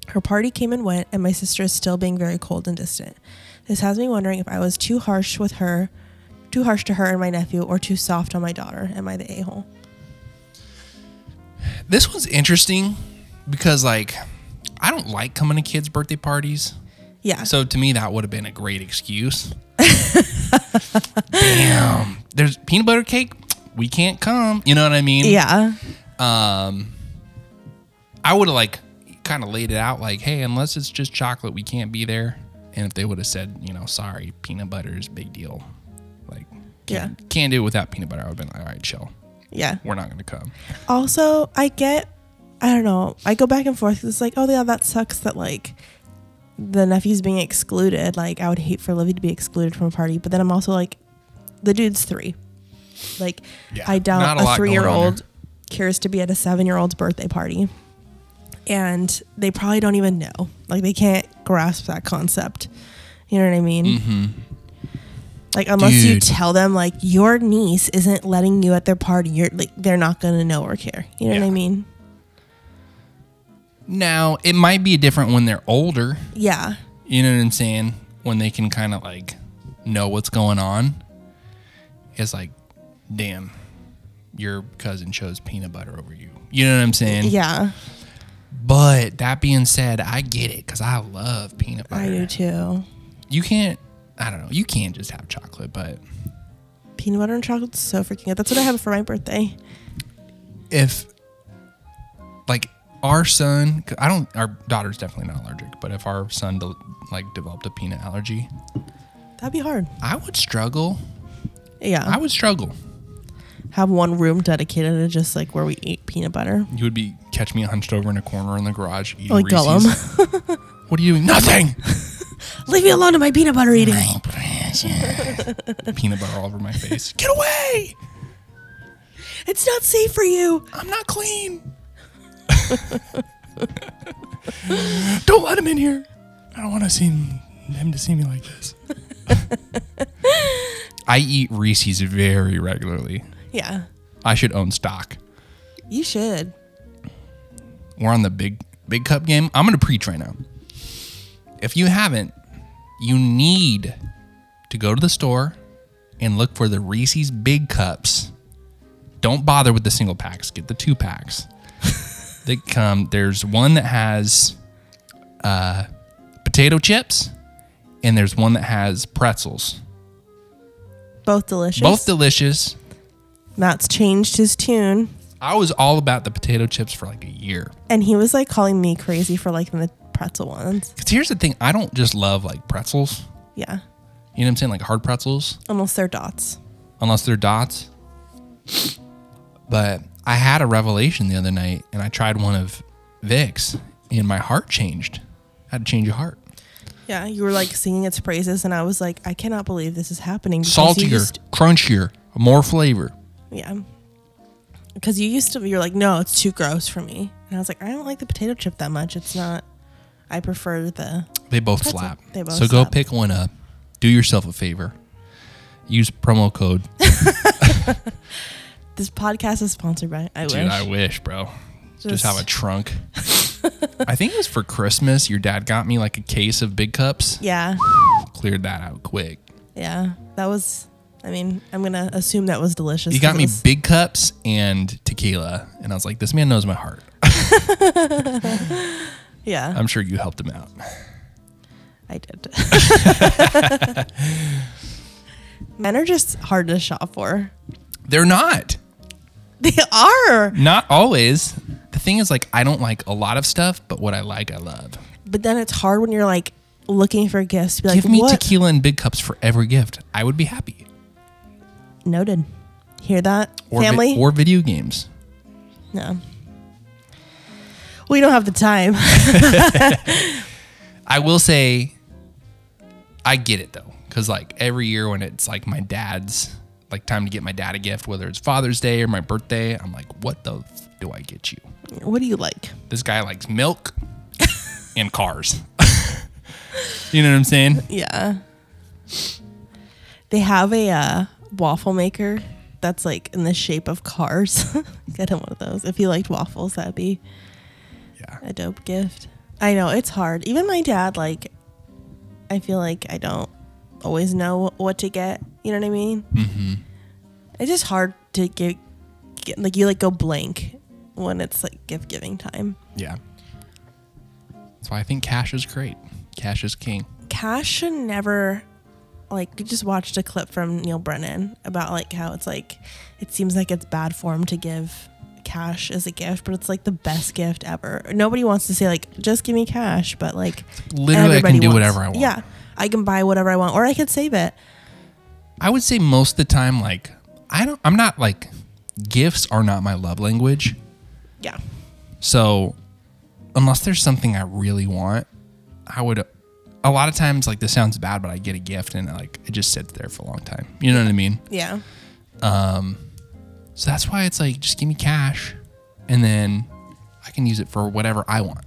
Her party came and went, and my sister is still being very cold and distant. This has me wondering if I was too harsh with her, too harsh to her and my nephew, or too soft on my daughter. Am I the a hole? This one's interesting because like I don't like coming to kids' birthday parties. Yeah. So to me that would have been a great excuse. Damn. There's peanut butter cake. We can't come. You know what I mean? yeah. Um I would have like kind of laid it out like, hey, unless it's just chocolate, we can't be there. And if they would have said, you know, sorry, peanut butter is a big deal. Like Yeah. can't, can't do it without peanut butter. I would have been like, all right, chill. Yeah. We're not gonna come. Also, I get, I don't know, I go back and forth. It's like, oh, yeah, that sucks that like the nephew's being excluded. Like, I would hate for Livy to be excluded from a party. But then I'm also like, the dude's three. Like, Yeah, I doubt a a three year old cares to be at a seven year old's birthday party. And they probably don't even know. Like, they can't grasp that concept. You know what I mean? Mm-hmm. Like unless you tell them like your niece isn't letting you at their party, you're like they're not gonna know or care. You know what I mean? Now, it might be different when they're older. Yeah. You know what I'm saying? When they can kind of like know what's going on. It's like, damn, your cousin chose peanut butter over you. You know what I'm saying? Yeah. But that being said, I get it because I love peanut butter. I do too. You can't, I don't know, you can't just have chocolate, but Peanut butter and chocolate's so freaking good. That's what I have for my birthday. if like our son, I don't, our daughter's definitely not allergic, but if our son de- like developed a peanut allergy, That'd be hard. I would struggle. Yeah. I would struggle. have one room dedicated to just like where we eat peanut butter. You would be catch me hunched over in a corner in the garage eating Like Reese's. Gollum. What are you doing? Nothing. Leave me alone to my peanut butter eating. Peanut butter all over my face. Get away! It's not safe for you. I'm not clean. don't let him in here. I don't want to see him, him to see me like this. I eat Reese's very regularly. Yeah. I should own stock. You should. We're on the big big cup game. I'm gonna preach right now. If you haven't, you need to go to the store and look for the Reese's big cups. Don't bother with the single packs. Get the two packs. they come. There's one that has uh, potato chips, and there's one that has pretzels. Both delicious. Both delicious. Matt's changed his tune. I was all about the potato chips for like a year. And he was like calling me crazy for liking the pretzel ones. Because here's the thing I don't just love like pretzels. Yeah. You know what I'm saying? Like hard pretzels, Unless they're dots. unless they're dots. But I had a revelation the other night and I tried one of Vicks and my heart changed. I had to change your heart. Yeah. You were like singing its praises, and I was like, I cannot believe this is happening. because you Saltier, used- crunchier, more flavor. yeah. Because you used to, you're like, no, it's too gross for me. And I was like, I don't like the potato chip that much. It's not, I prefer the, They both Pretzel. slap. They both so go slap. pick one up. Do yourself a favor. Use promo code. this podcast is sponsored by, I Dude, wish. I wish, bro. Just, Just- have a trunk. I think it was for Christmas. Your dad got me like a case of big cups. yeah. Cleared that out quick. Yeah. That was, I mean, I'm going to assume that was delicious. You got me big cups and tequila. And I was like, this man knows my heart. yeah. I'm sure you helped him out. I did. Men are just hard to shop for. They're not. They are. Not always. The thing is, like, I don't like a lot of stuff, but what I like, I love. But then it's hard when you're like looking for gifts. To be like, Give me what? tequila and big cups for every gift. I would be happy. Noted. Hear that, Or vi- family? or video games. no. We don't have the time. I will say, I get it though, because like every year when it's like my dad's like time to get my dad a gift, whether it's Father's Day or my birthday, I'm like, what the f- do I get you? what do you like? This guy likes milk and cars. you know what I'm saying? Yeah. They have a uh, waffle maker that's like in the shape of cars. Get him one of those. If you liked waffles, that'd be Yeah. a dope gift. I know it's hard. Even my dad, like, I feel like I don't always know what to get. You know what I mean? Mm-hmm. It's just hard to get, get, like, you like go blank when it's like gift giving time. Yeah. That's why I think cash is great. Cash is king. Cash should never, like, you just watched a clip from Neal Brennan about like how it's like, it seems like it's bad form to give cash as a gift, but it's like the best gift ever. Nobody wants to say like, just give me cash, but like, Literally, I can do wants- whatever I want. Yeah, I can buy whatever I want, or I could save it. I would say most of the time, like, I don't, I'm not like, gifts are not my love language. Yeah, So, unless there's something I really want, I would. A lot of times, like this sounds bad, but I get a gift and like it just sits there for a long time. You know what I mean? yeah, um, So that's why it's like just give me cash, and then I can use it for whatever I want.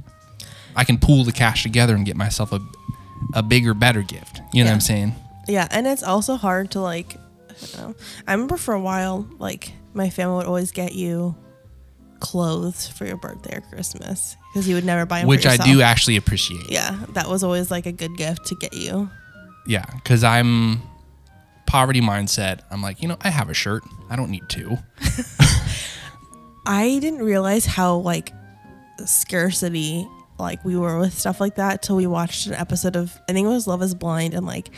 I can pool the cash together and get myself a a bigger, better gift. You know what I'm saying? yeah. And it's also hard to like. I don't know. I remember for a while, like my family would always get you clothes for your birthday or Christmas because you would never buy them. Which I do actually appreciate. Yeah, that was always like a good gift to get you. Yeah, because I'm poverty mindset. I'm like, you know, I have a shirt. I don't need two. I didn't realize how like scarcity like we were with stuff like that till we watched an episode of I think it was Love Is Blind and like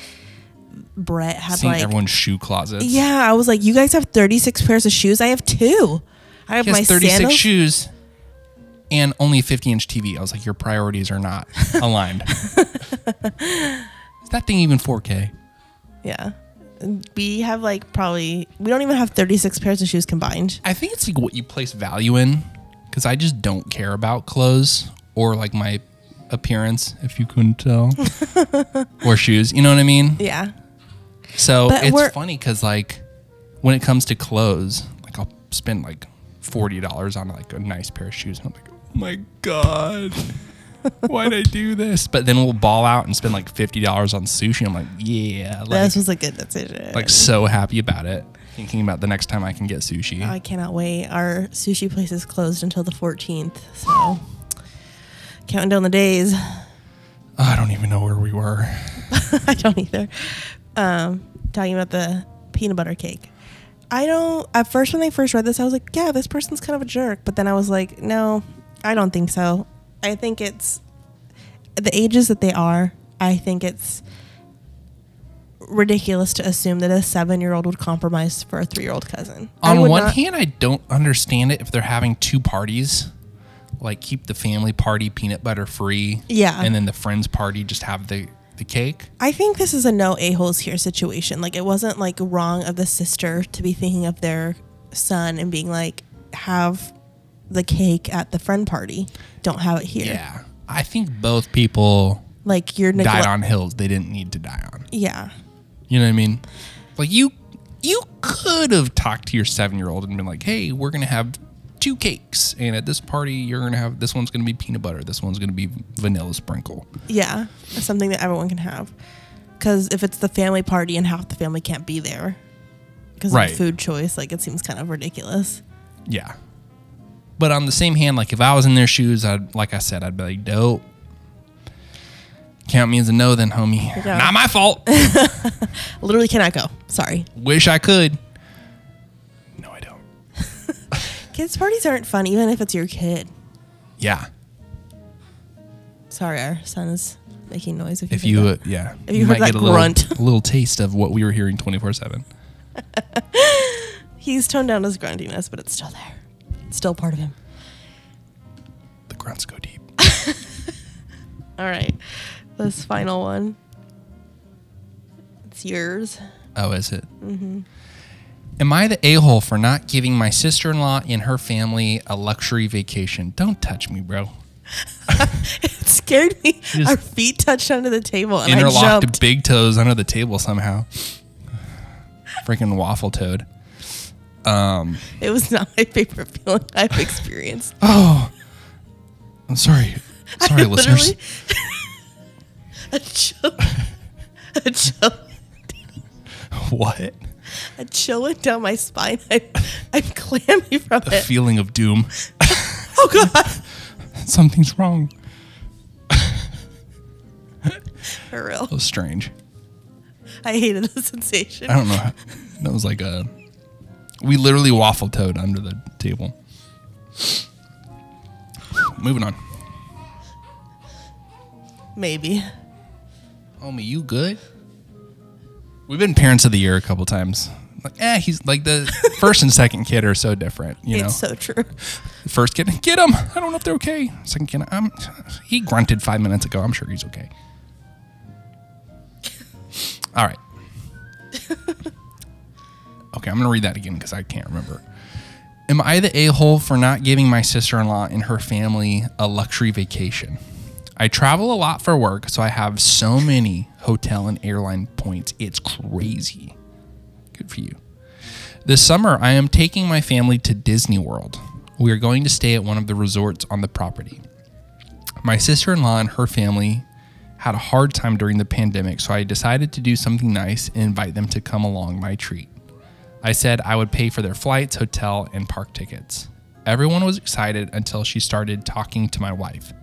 Brett had Seeing like everyone's shoe closets. yeah I was like you guys have 36 pairs of shoes I have two I have my 36 sandals shoes and only a 50 inch TV. I was like, your priorities are not aligned. Is that thing even 4K? yeah We have like probably we don't even have 36 pairs of shoes combined. I think it's like what you place value in because I just don't care about clothes or like my appearance, if you couldn't tell, or shoes. You know what I mean? Yeah. So But it's funny because like when it comes to clothes, like I'll spend like forty dollars on like a nice pair of shoes, and I'm like, oh my god, why'd I do this? But then we'll ball out and spend like fifty dollars on sushi. I'm like, yeah, like, this was a good decision. like so happy about it. Thinking about the next time I can get sushi. I cannot wait. Our sushi place is closed until the 14th, so counting down the days. I don't even know where we were. I don't either. Um, talking about the peanut butter cake. I don't. At first, when I first read this, I was like, "Yeah, this person's kind of a jerk." But then I was like, "No, I don't think so. I think it's the ages that they are. I think it's ridiculous to assume that a seven-year-old would compromise for a three-year-old cousin. On one not- hand, I don't understand it if they're having two parties, like keep the family party peanut butter free, Yeah. and then the friends party just have the the cake. I think this is a no a holes here situation. Like it wasn't like wrong of the sister to be thinking of their son and being like, have the cake at the friend party. Don't have it here. Yeah, I think both people Like you're died neglect- on hills they didn't need to die on. Yeah. You know what I mean? Like you, you could have talked to your seven year old and been like, "Hey, we're gonna have two cakes, and at this party, you're gonna have this one's gonna be peanut butter, this one's gonna be vanilla sprinkle." Yeah. Something that everyone can have. Because if it's the family party and half the family can't be there because Right. of food choice, like it seems kind of ridiculous. Yeah. But on the same hand, like if I was in their shoes, I'd like I said, I'd be like, dope. Count me as a no, then, homie. Yeah. Not my fault. Literally cannot go. Sorry. Wish I could. No, I don't. Kids' parties aren't fun, even if it's your kid. Yeah. Sorry, our son is making noise. If you, If you, uh, yeah, If you heard might that get a little, grunt. a little taste of what we were hearing twenty four seven. He's toned down his gruntiness, but it's still there. Still part of him. The grunts go deep. All right. This final one. It's yours. Oh, is it? Mm-hmm. Am I the a hole for not giving my sister in law and her family a luxury vacation? Don't touch me, bro. It scared me. just Our feet touched under the table and I Interlocked jumped. big toes under the table somehow. Freaking waffle toad. Um. It was not my favorite feeling I've experienced. Oh, I'm sorry. Sorry, I listeners. a chill, a chill, What? a chill went down my spine. I, I'm clammy from The it. feeling of doom. Oh god, Something's wrong. for real. That was strange. I hated the sensation. I don't know. how- That was like a. We literally waffle toed under the table. Moving on. Maybe. Homie, you good? We've been parents of the year a couple times. Like, eh, he's like the first and second kid are so different. You know, It's so true. first kid, get him. I don't know if they're okay. Second kid, I'm. He grunted five minutes ago. I'm sure he's okay. All right. Okay, I'm gonna read that again because I can't remember. Am I the a hole for not giving my sister in law and her family a luxury vacation? I travel a lot for work, so I have so many hotel and airline points. It's crazy. Good for you. This summer, I am taking my family to Disney World. We are going to stay at one of the resorts on the property. My sister in law and her family had a hard time during the pandemic, so I decided to do something nice and invite them to come along my treat. I said I would pay for their flights, hotel, and park tickets. Everyone was excited until she started talking to my wife.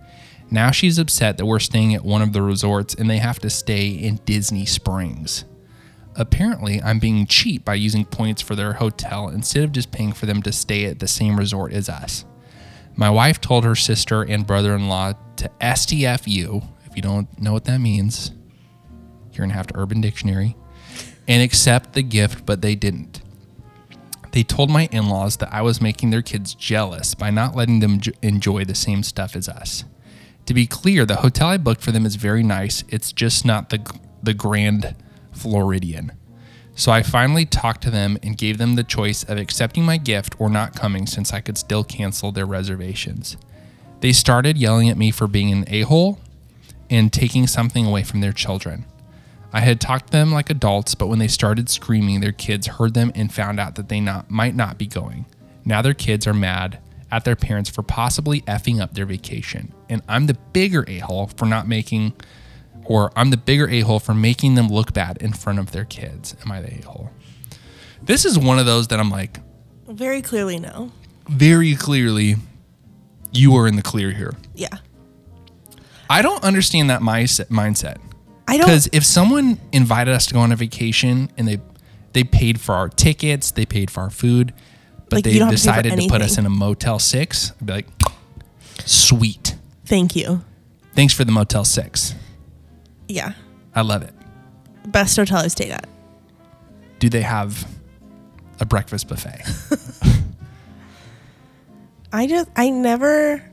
Now she's upset that we're staying at one of the resorts and they have to stay in Disney Springs. Apparently, I'm being cheap by using points for their hotel instead of just paying for them to stay at the same resort as us. My wife told her sister and brother in law to STFU, if you don't know what that means, you're going to have to Urban Dictionary, and accept the gift, but they didn't. They told my in laws that I was making their kids jealous by not letting them enjoy the same stuff as us. To be clear, the hotel I booked for them is very nice. It's just not the the Grand Floridian. So I finally talked to them and gave them the choice of accepting my gift or not coming since I could still cancel their reservations. They started yelling at me for being an a hole and taking something away from their children. I had talked to them like adults, but when they started screaming, their kids heard them and found out that they not might not be going. Now their kids are mad at their parents for possibly effing up their vacation, and I'm the bigger a hole for not making, or I'm the bigger a hole for making them look bad in front of their kids. Am I the a hole? This is one of those that I'm like, Very clearly, no. very clearly, you are in the clear here. Yeah. I don't understand that mindset. I don't. Because if someone invited us to go on a vacation and they they paid for our tickets, they paid for our food, but Like, they you don't have to pay for decided to put us in a Motel Six, I'd be like, sweet. Thank you. Thanks for the Motel Six. Yeah. I love it. Best hotel I've stayed at. Do they have a breakfast buffet? I just, I never,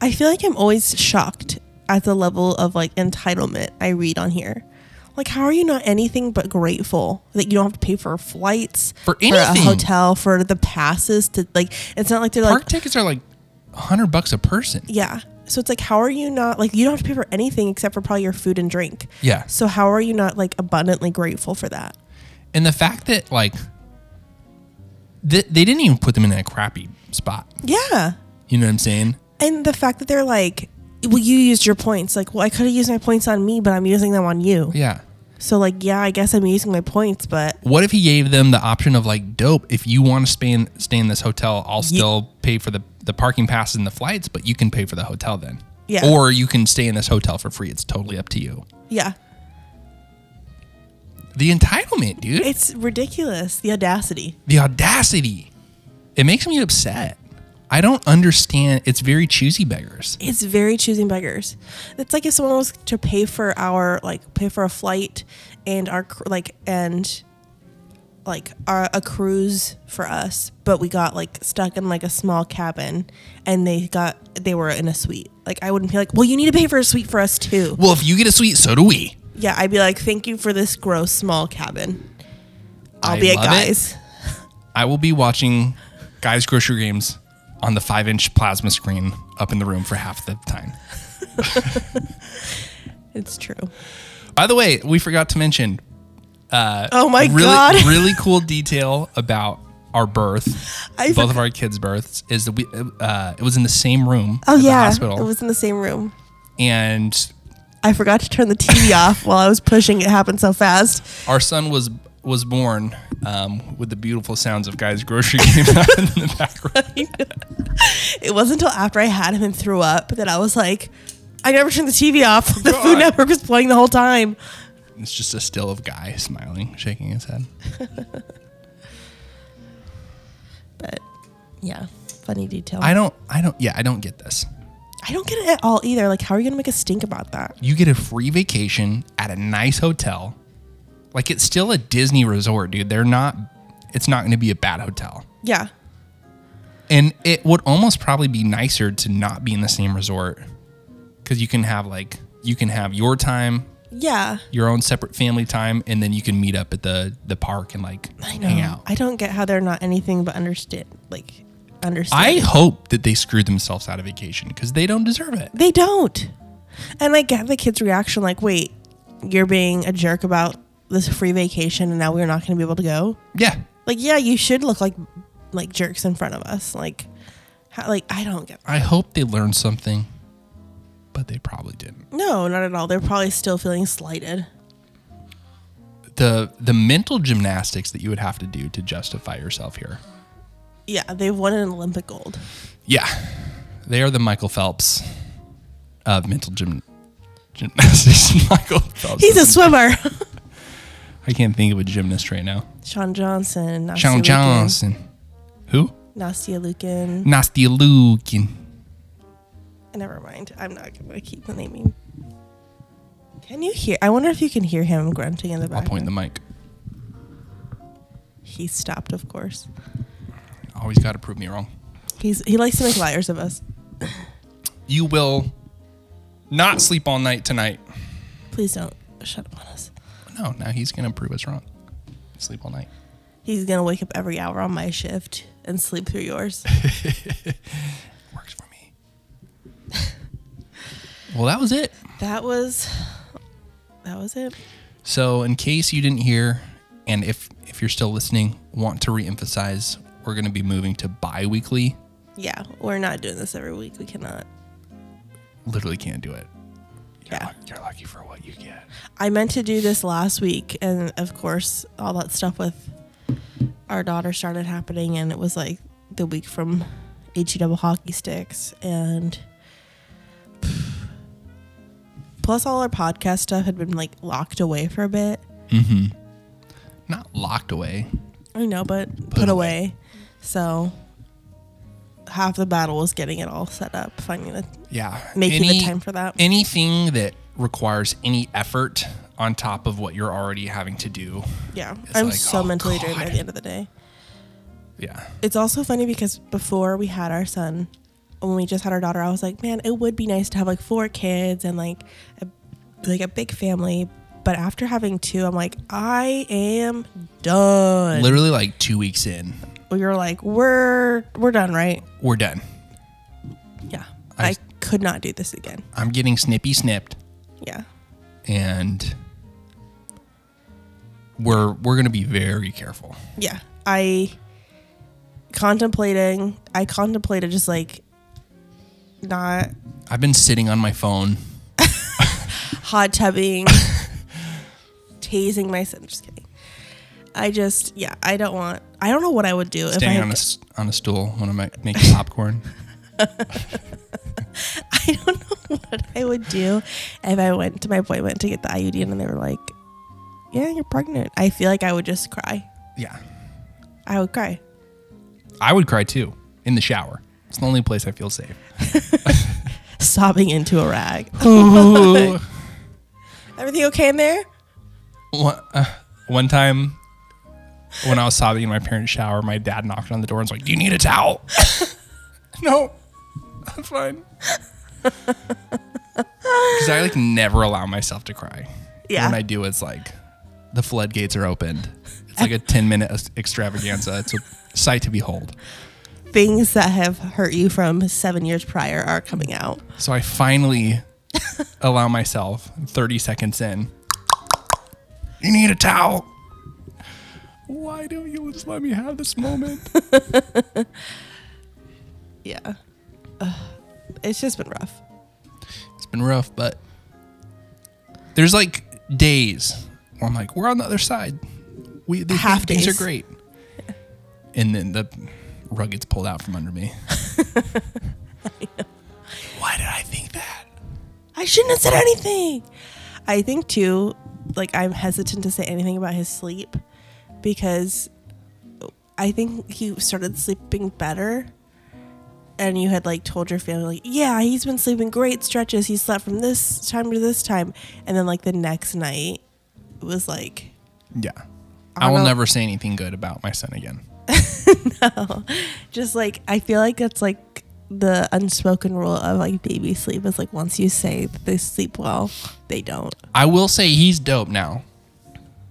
I feel like I'm always shocked at the level of like entitlement I read on here. Like, how are you not anything but grateful that you don't have to pay for flights, For a anything. hotel, for the passes to like? It's not like they're Park like, tickets are like hundred bucks a person. yeah. So it's like, how are you not like you don't have to pay for anything except for probably your food and drink. Yeah. So how are you not like abundantly grateful for that? And the fact that like th- they didn't even put them in a crappy spot. Yeah. You know what I'm saying? And the fact that they're like, well, you used your points. Like, well, I could have used my points on me, but I'm using them on you. Yeah. So, like, yeah, I guess I'm using my points, but What if he gave them the option of like, dope, if you want to stay in stay in this hotel, I'll still pay for the, the parking passes and the flights, but you can pay for the hotel then. Yeah. Or you can stay in this hotel for free. It's totally up to you. yeah, The entitlement, dude. it's ridiculous. The audacity. the audacity. It makes me upset. I don't understand. It's very choosy beggars. It's very choosing beggars. It's like if someone was to pay for our, like, pay for a flight and our, like, and like our, a cruise for us, but we got like stuck in like a small cabin and they got, they were in a suite. Like, I wouldn't be like, well, you need to pay for a suite for us too. Well, if you get a suite, so do we. Yeah, I'd be like, thank you for this gross small cabin. I'll I be at love it. guys. I will be watching Guy's Grocery Games on the five inch plasma screen up in the room for half the time. It's true. By the way, we forgot to mention Oh my really, god. really cool detail about our birth, I both forgot- of our kids' births, is that we uh, it was in the same room. oh yeah, hospital, it was in the same room. and I forgot to turn the TV off while I was pushing. It happened so fast. our son was was born um, with the beautiful sounds of Guy's grocery game in the background. It wasn't until after I had him and threw up that I was like, I never turned the TV off. The God. Food Network was playing the whole time. It's just a still of guy smiling, shaking his head. But yeah, funny detail. I don't, I don't, yeah, I don't get this. I don't get it at all either. Like, how are you gonna make a stink about that? You get a free vacation at a nice hotel. Like it's still a Disney resort, dude. They're not, it's not going to be a bad hotel. Yeah, And it would almost probably be nicer to not be in the same resort because you can have like, you can have your time, yeah. your own separate family time, and then you can meet up at the, the park and like I know. hang out. I don't get how they're not anything but understand. Like, understand. I hope that they screwed themselves out of vacation because they don't deserve it. They don't. And I get the kid's reaction like, wait, you're being a jerk about this free vacation and now we're not going to be able to go? Yeah. Like, yeah, you should look like like jerks in front of us. Like, how, like I don't get I hope they learned something, but they probably didn't. No, not at all. They're probably still feeling slighted. The the mental gymnastics that you would have to do to justify yourself here. Yeah, they've won an Olympic gold. Yeah. They are the Michael Phelps of mental gym gymnastics. Michael Phelps. He's a swimmer. I can't think of a gymnast right now. Shawn Johnson. Nastia Shawn Liukin. Johnson. Who? Nastia Liukin. Nastia Liukin. Eh, never mind. I'm not going to keep the naming. Can you hear? I wonder if you can hear him grunting in the back. I'll point the mic. He stopped, of course. Always got to prove me wrong. He's he likes to make liars of us. You will not sleep all night tonight. Please don't shut up on us. No, now he's gonna prove us wrong. Sleep all night. He's gonna wake up every hour on my shift and sleep through yours. Works for me. well, that was it. that was that was it. So, in case you didn't hear, and if if you're still listening, want to reemphasize, we're going to be moving to bi-weekly. Yeah, we're not doing this every week. We cannot. Literally can't do it. You're, Yeah. luck- you're lucky for what you get. I meant to do this last week, and of course, all that stuff with our daughter started happening, and it was like the week from HE double hockey sticks, and plus all our podcast stuff had been like locked away for a bit. Mm-hmm. Not locked away. I know, but put, away. So half the battle was getting it all set up, finding the Yeah. making Any- the time for that. Anything that requires any effort on top of what you're already having to do. yeah, I'm like, so oh, mentally drained by the end of the day. Yeah. It's also funny because before we had our son, when we just had our daughter, I was like, man, it would be nice to have like four kids and like a, like a big family. But after having two, I'm like, I am done. Literally like two weeks in, Were like, we're we're done, right? we're done. Yeah. I- I could not do this again. I'm getting snippy snipped. Yeah. and we're we're gonna be very careful. Yeah. I contemplating I contemplated just like not I've been sitting on my phone. hot tubbing, tasing my son. Just kidding. I just, yeah, I don't want. I don't know what I would do if I. Standing on a on a stool when I'm making popcorn. I don't know what I would do if I went to my appointment to get the IUD and they were like, "Yeah, you're pregnant." I feel like I would just cry. Yeah, I would cry. I would cry too in the shower. It's the only place I feel safe. sobbing into a rag. Everything okay in there? uh, one time when I was sobbing in my parents' shower, my dad knocked on the door and was like, "Do you need a towel?" no, I'm fine. Because I like never allow myself to cry. Yeah. When I do, it's like the floodgates are opened. It's like a 10 minute extravaganza. It's a sight to behold. Things that have hurt you from seven years prior are coming out. So I finally allow myself 30 seconds in. You need a towel. Why don't you just let me have this moment? Yeah. Ugh. it's just been rough. It's been rough, but there's like days where I'm like, we're on the other side. We the Half things days. are great. And then the rug gets pulled out from under me. Why did I think that? I shouldn't have said anything. I think too, like I'm hesitant to say anything about his sleep because I think he started sleeping better. And you had like told your family, like, yeah, he's been sleeping great stretches. He slept from this time to this time. And then like the next night it was like, Yeah. I I, will know. never say anything good about my son again. No just like I feel like that's like the unspoken rule of like baby sleep is like once you say they sleep well, they don't. I will say he's dope now.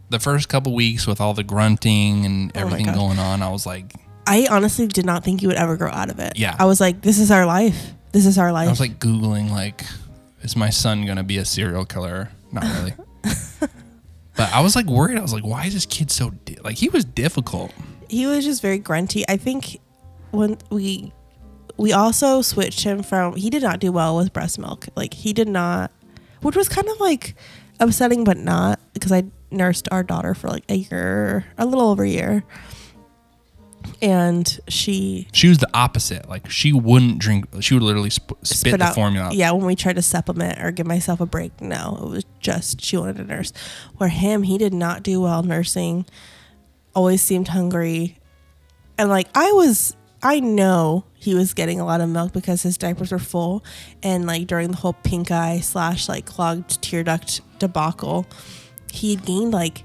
The first couple weeks with all the grunting and Oh everything going on, I was like, I honestly did not think you would ever grow out of it. Yeah. I was like, this is our life. This is our life. I was like googling like, is my son gonna be a serial killer? Not really. but I was like worried. I was like, why is this kid so di-? like he was difficult? he was just very grunty. I think when we we also switched him from he did not do well with breast milk. Like he did not which was kind of like upsetting but not because I nursed our daughter for like a year, a little over a year. And she She was the opposite. Like she wouldn't drink. She would literally sp- spit, the formula. Yeah, when we tried to supplement or give myself a break, no, it was just she wanted to nurse. Where him, he did not do well nursing. Always seemed hungry, and like I was, I know he was getting a lot of milk because his diapers were full, and like during the whole pink eye slash like clogged tear duct debacle, he had gained like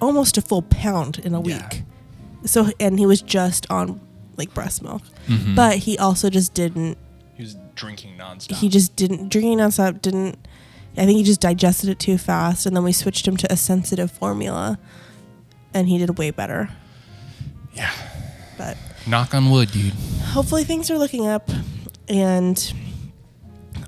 almost a full pound in a Yeah. week. So and he was just on like breast milk, Mm-hmm. but he also just didn't He was drinking nonstop. he just didn't drinking nonstop didn't I think he just digested it too fast, and then we switched him to a sensitive formula, and he did way better. Yeah. But Knock on wood, dude. hopefully things are looking up, and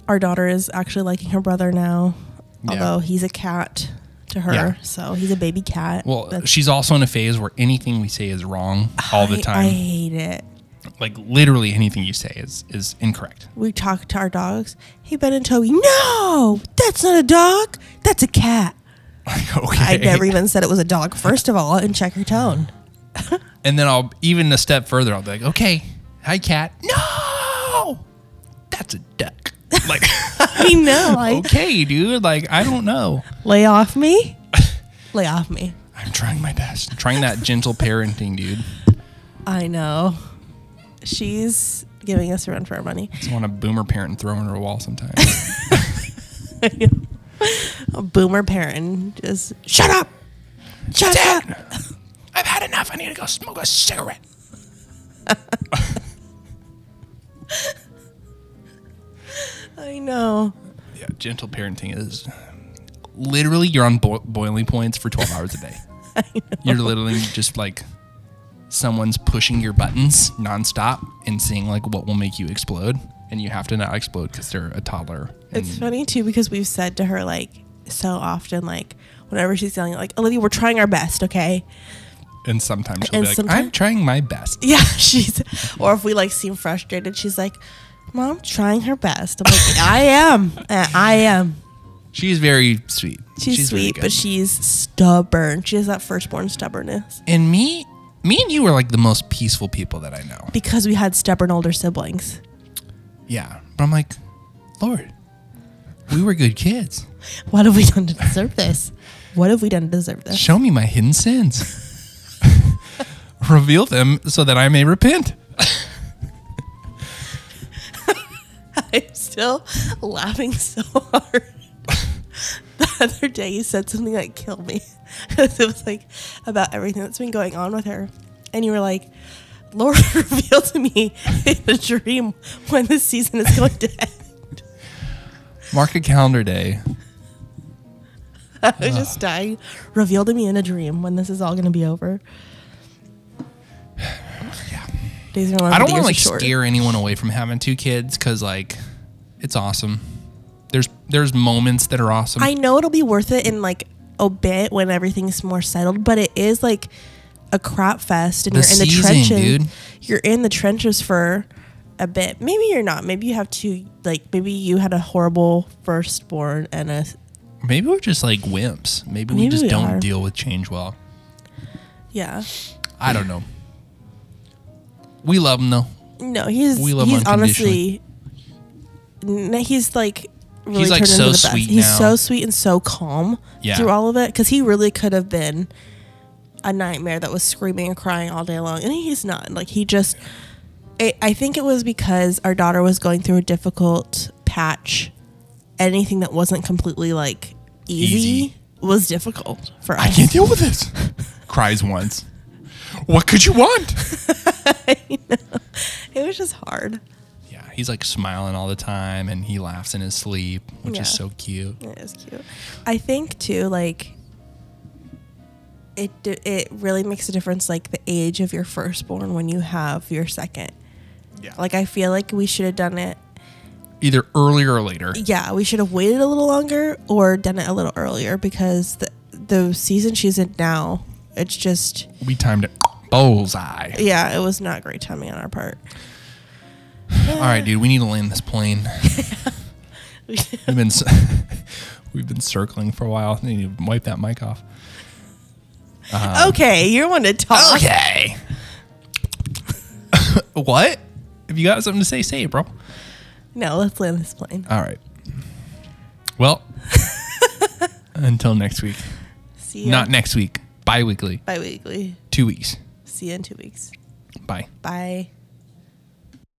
our daughter is actually liking her brother now, Yeah. although he's a cat to her, Yeah. so he's a baby cat. Well, That's- she's also in a phase where anything we say is wrong all the I- time. I hate it. like literally anything you say is is incorrect. We talk to our dogs. Hey, Ben and Toby. No, that's not a dog. That's a cat. Like, okay. I never even said it was a dog. First of all, and check your tone. And then I'll even a step further. I'll be like, okay, hi cat. No, that's a duck. Like, I know. Like, okay, dude. Like, I don't know. lay off me. Lay off me. I'm trying my best. I'm trying that gentle parenting, dude. I know. She's giving us a run for our money. I just want a boomer parent and throw her a wall sometimes. A boomer parent just shut up. Shut up. I've had enough. I need to go smoke a cigarette. I know. Yeah, gentle parenting is literally you're on bo- boiling points for 12 hours a day. You're literally just like someone's pushing your buttons nonstop and seeing like what will make you explode, and you have to not explode because they're a toddler. And It's funny too because we've said to her like so often, like whenever she's yelling, like Olivia, we're trying our best, okay? and sometimes she'll And be like, sometime- "I'm trying my best." Yeah, she's. Or if we like seem frustrated, she's like, "Mom, trying her best." I'm like, "I am, Uh, I am." She's very sweet. She's, sweet, good. but she's stubborn. She has that firstborn stubbornness and me, me and you were like the most peaceful people that I know. because we had stubborn older siblings. Yeah, but I'm like, Lord, we were good kids. What have we done to deserve this? What have we done to deserve this? Show me my hidden sins. Reveal them so that I may repent. still laughing so hard. the other day, you said something that killed me. it was like about everything that's been going on with her. And you were like, Lord revealed to me in a dream when this season is going to end. Mark a calendar day. I was just dying. Revealed to me in a dream when this is all going to be over. Days are long. I don't want to like short. scare anyone away from having two kids because like it's awesome. There's there's moments that are awesome. I know it'll be worth it in like a bit when everything's more settled, but it is like a crap fest and The you're in the season, trenches. dude. You're in the trenches for a bit. Maybe you're not. Maybe you have two like maybe you had a horrible firstborn and a Maybe we're just like wimps. Maybe, we just we don't are. deal with change well. yeah. I don't know. We love him though. No, he's We love he's honestly he's like really He's, like, turned so into the best. sweet He's now. so sweet and so calm Yeah. through all of it because he really could have been a nightmare that was screaming and crying all day long, and he's not. Like he just, I I think it was because our daughter was going through a difficult patch. Anything that wasn't completely like easy, Easy. was difficult for us. I can't deal with this. Cries once. What could you want? It was just hard. Yeah, he's like smiling all the time and he laughs in his sleep, which Yeah. is so cute. It is cute. I think too, like it it really makes a difference, like the age of your firstborn when you have your second. Yeah. Like I feel like we should have done it. Either earlier or later. Yeah, we should have waited a little longer or done it a little earlier because the the season she's in now, it's just We timed it bullseye. yeah, it was not great timing on our part. All right, dude, we need to land this plane. we've been we've been circling for a while. I need to wipe that mic off. Um, okay, you're one to talk. Okay. what? If you got something to say, say it, bro. No, let's land this plane. All right. Well, until next week. See you Not next week. Bi-weekly. bi-weekly. Two weeks. See you in two weeks. Bye. Bye.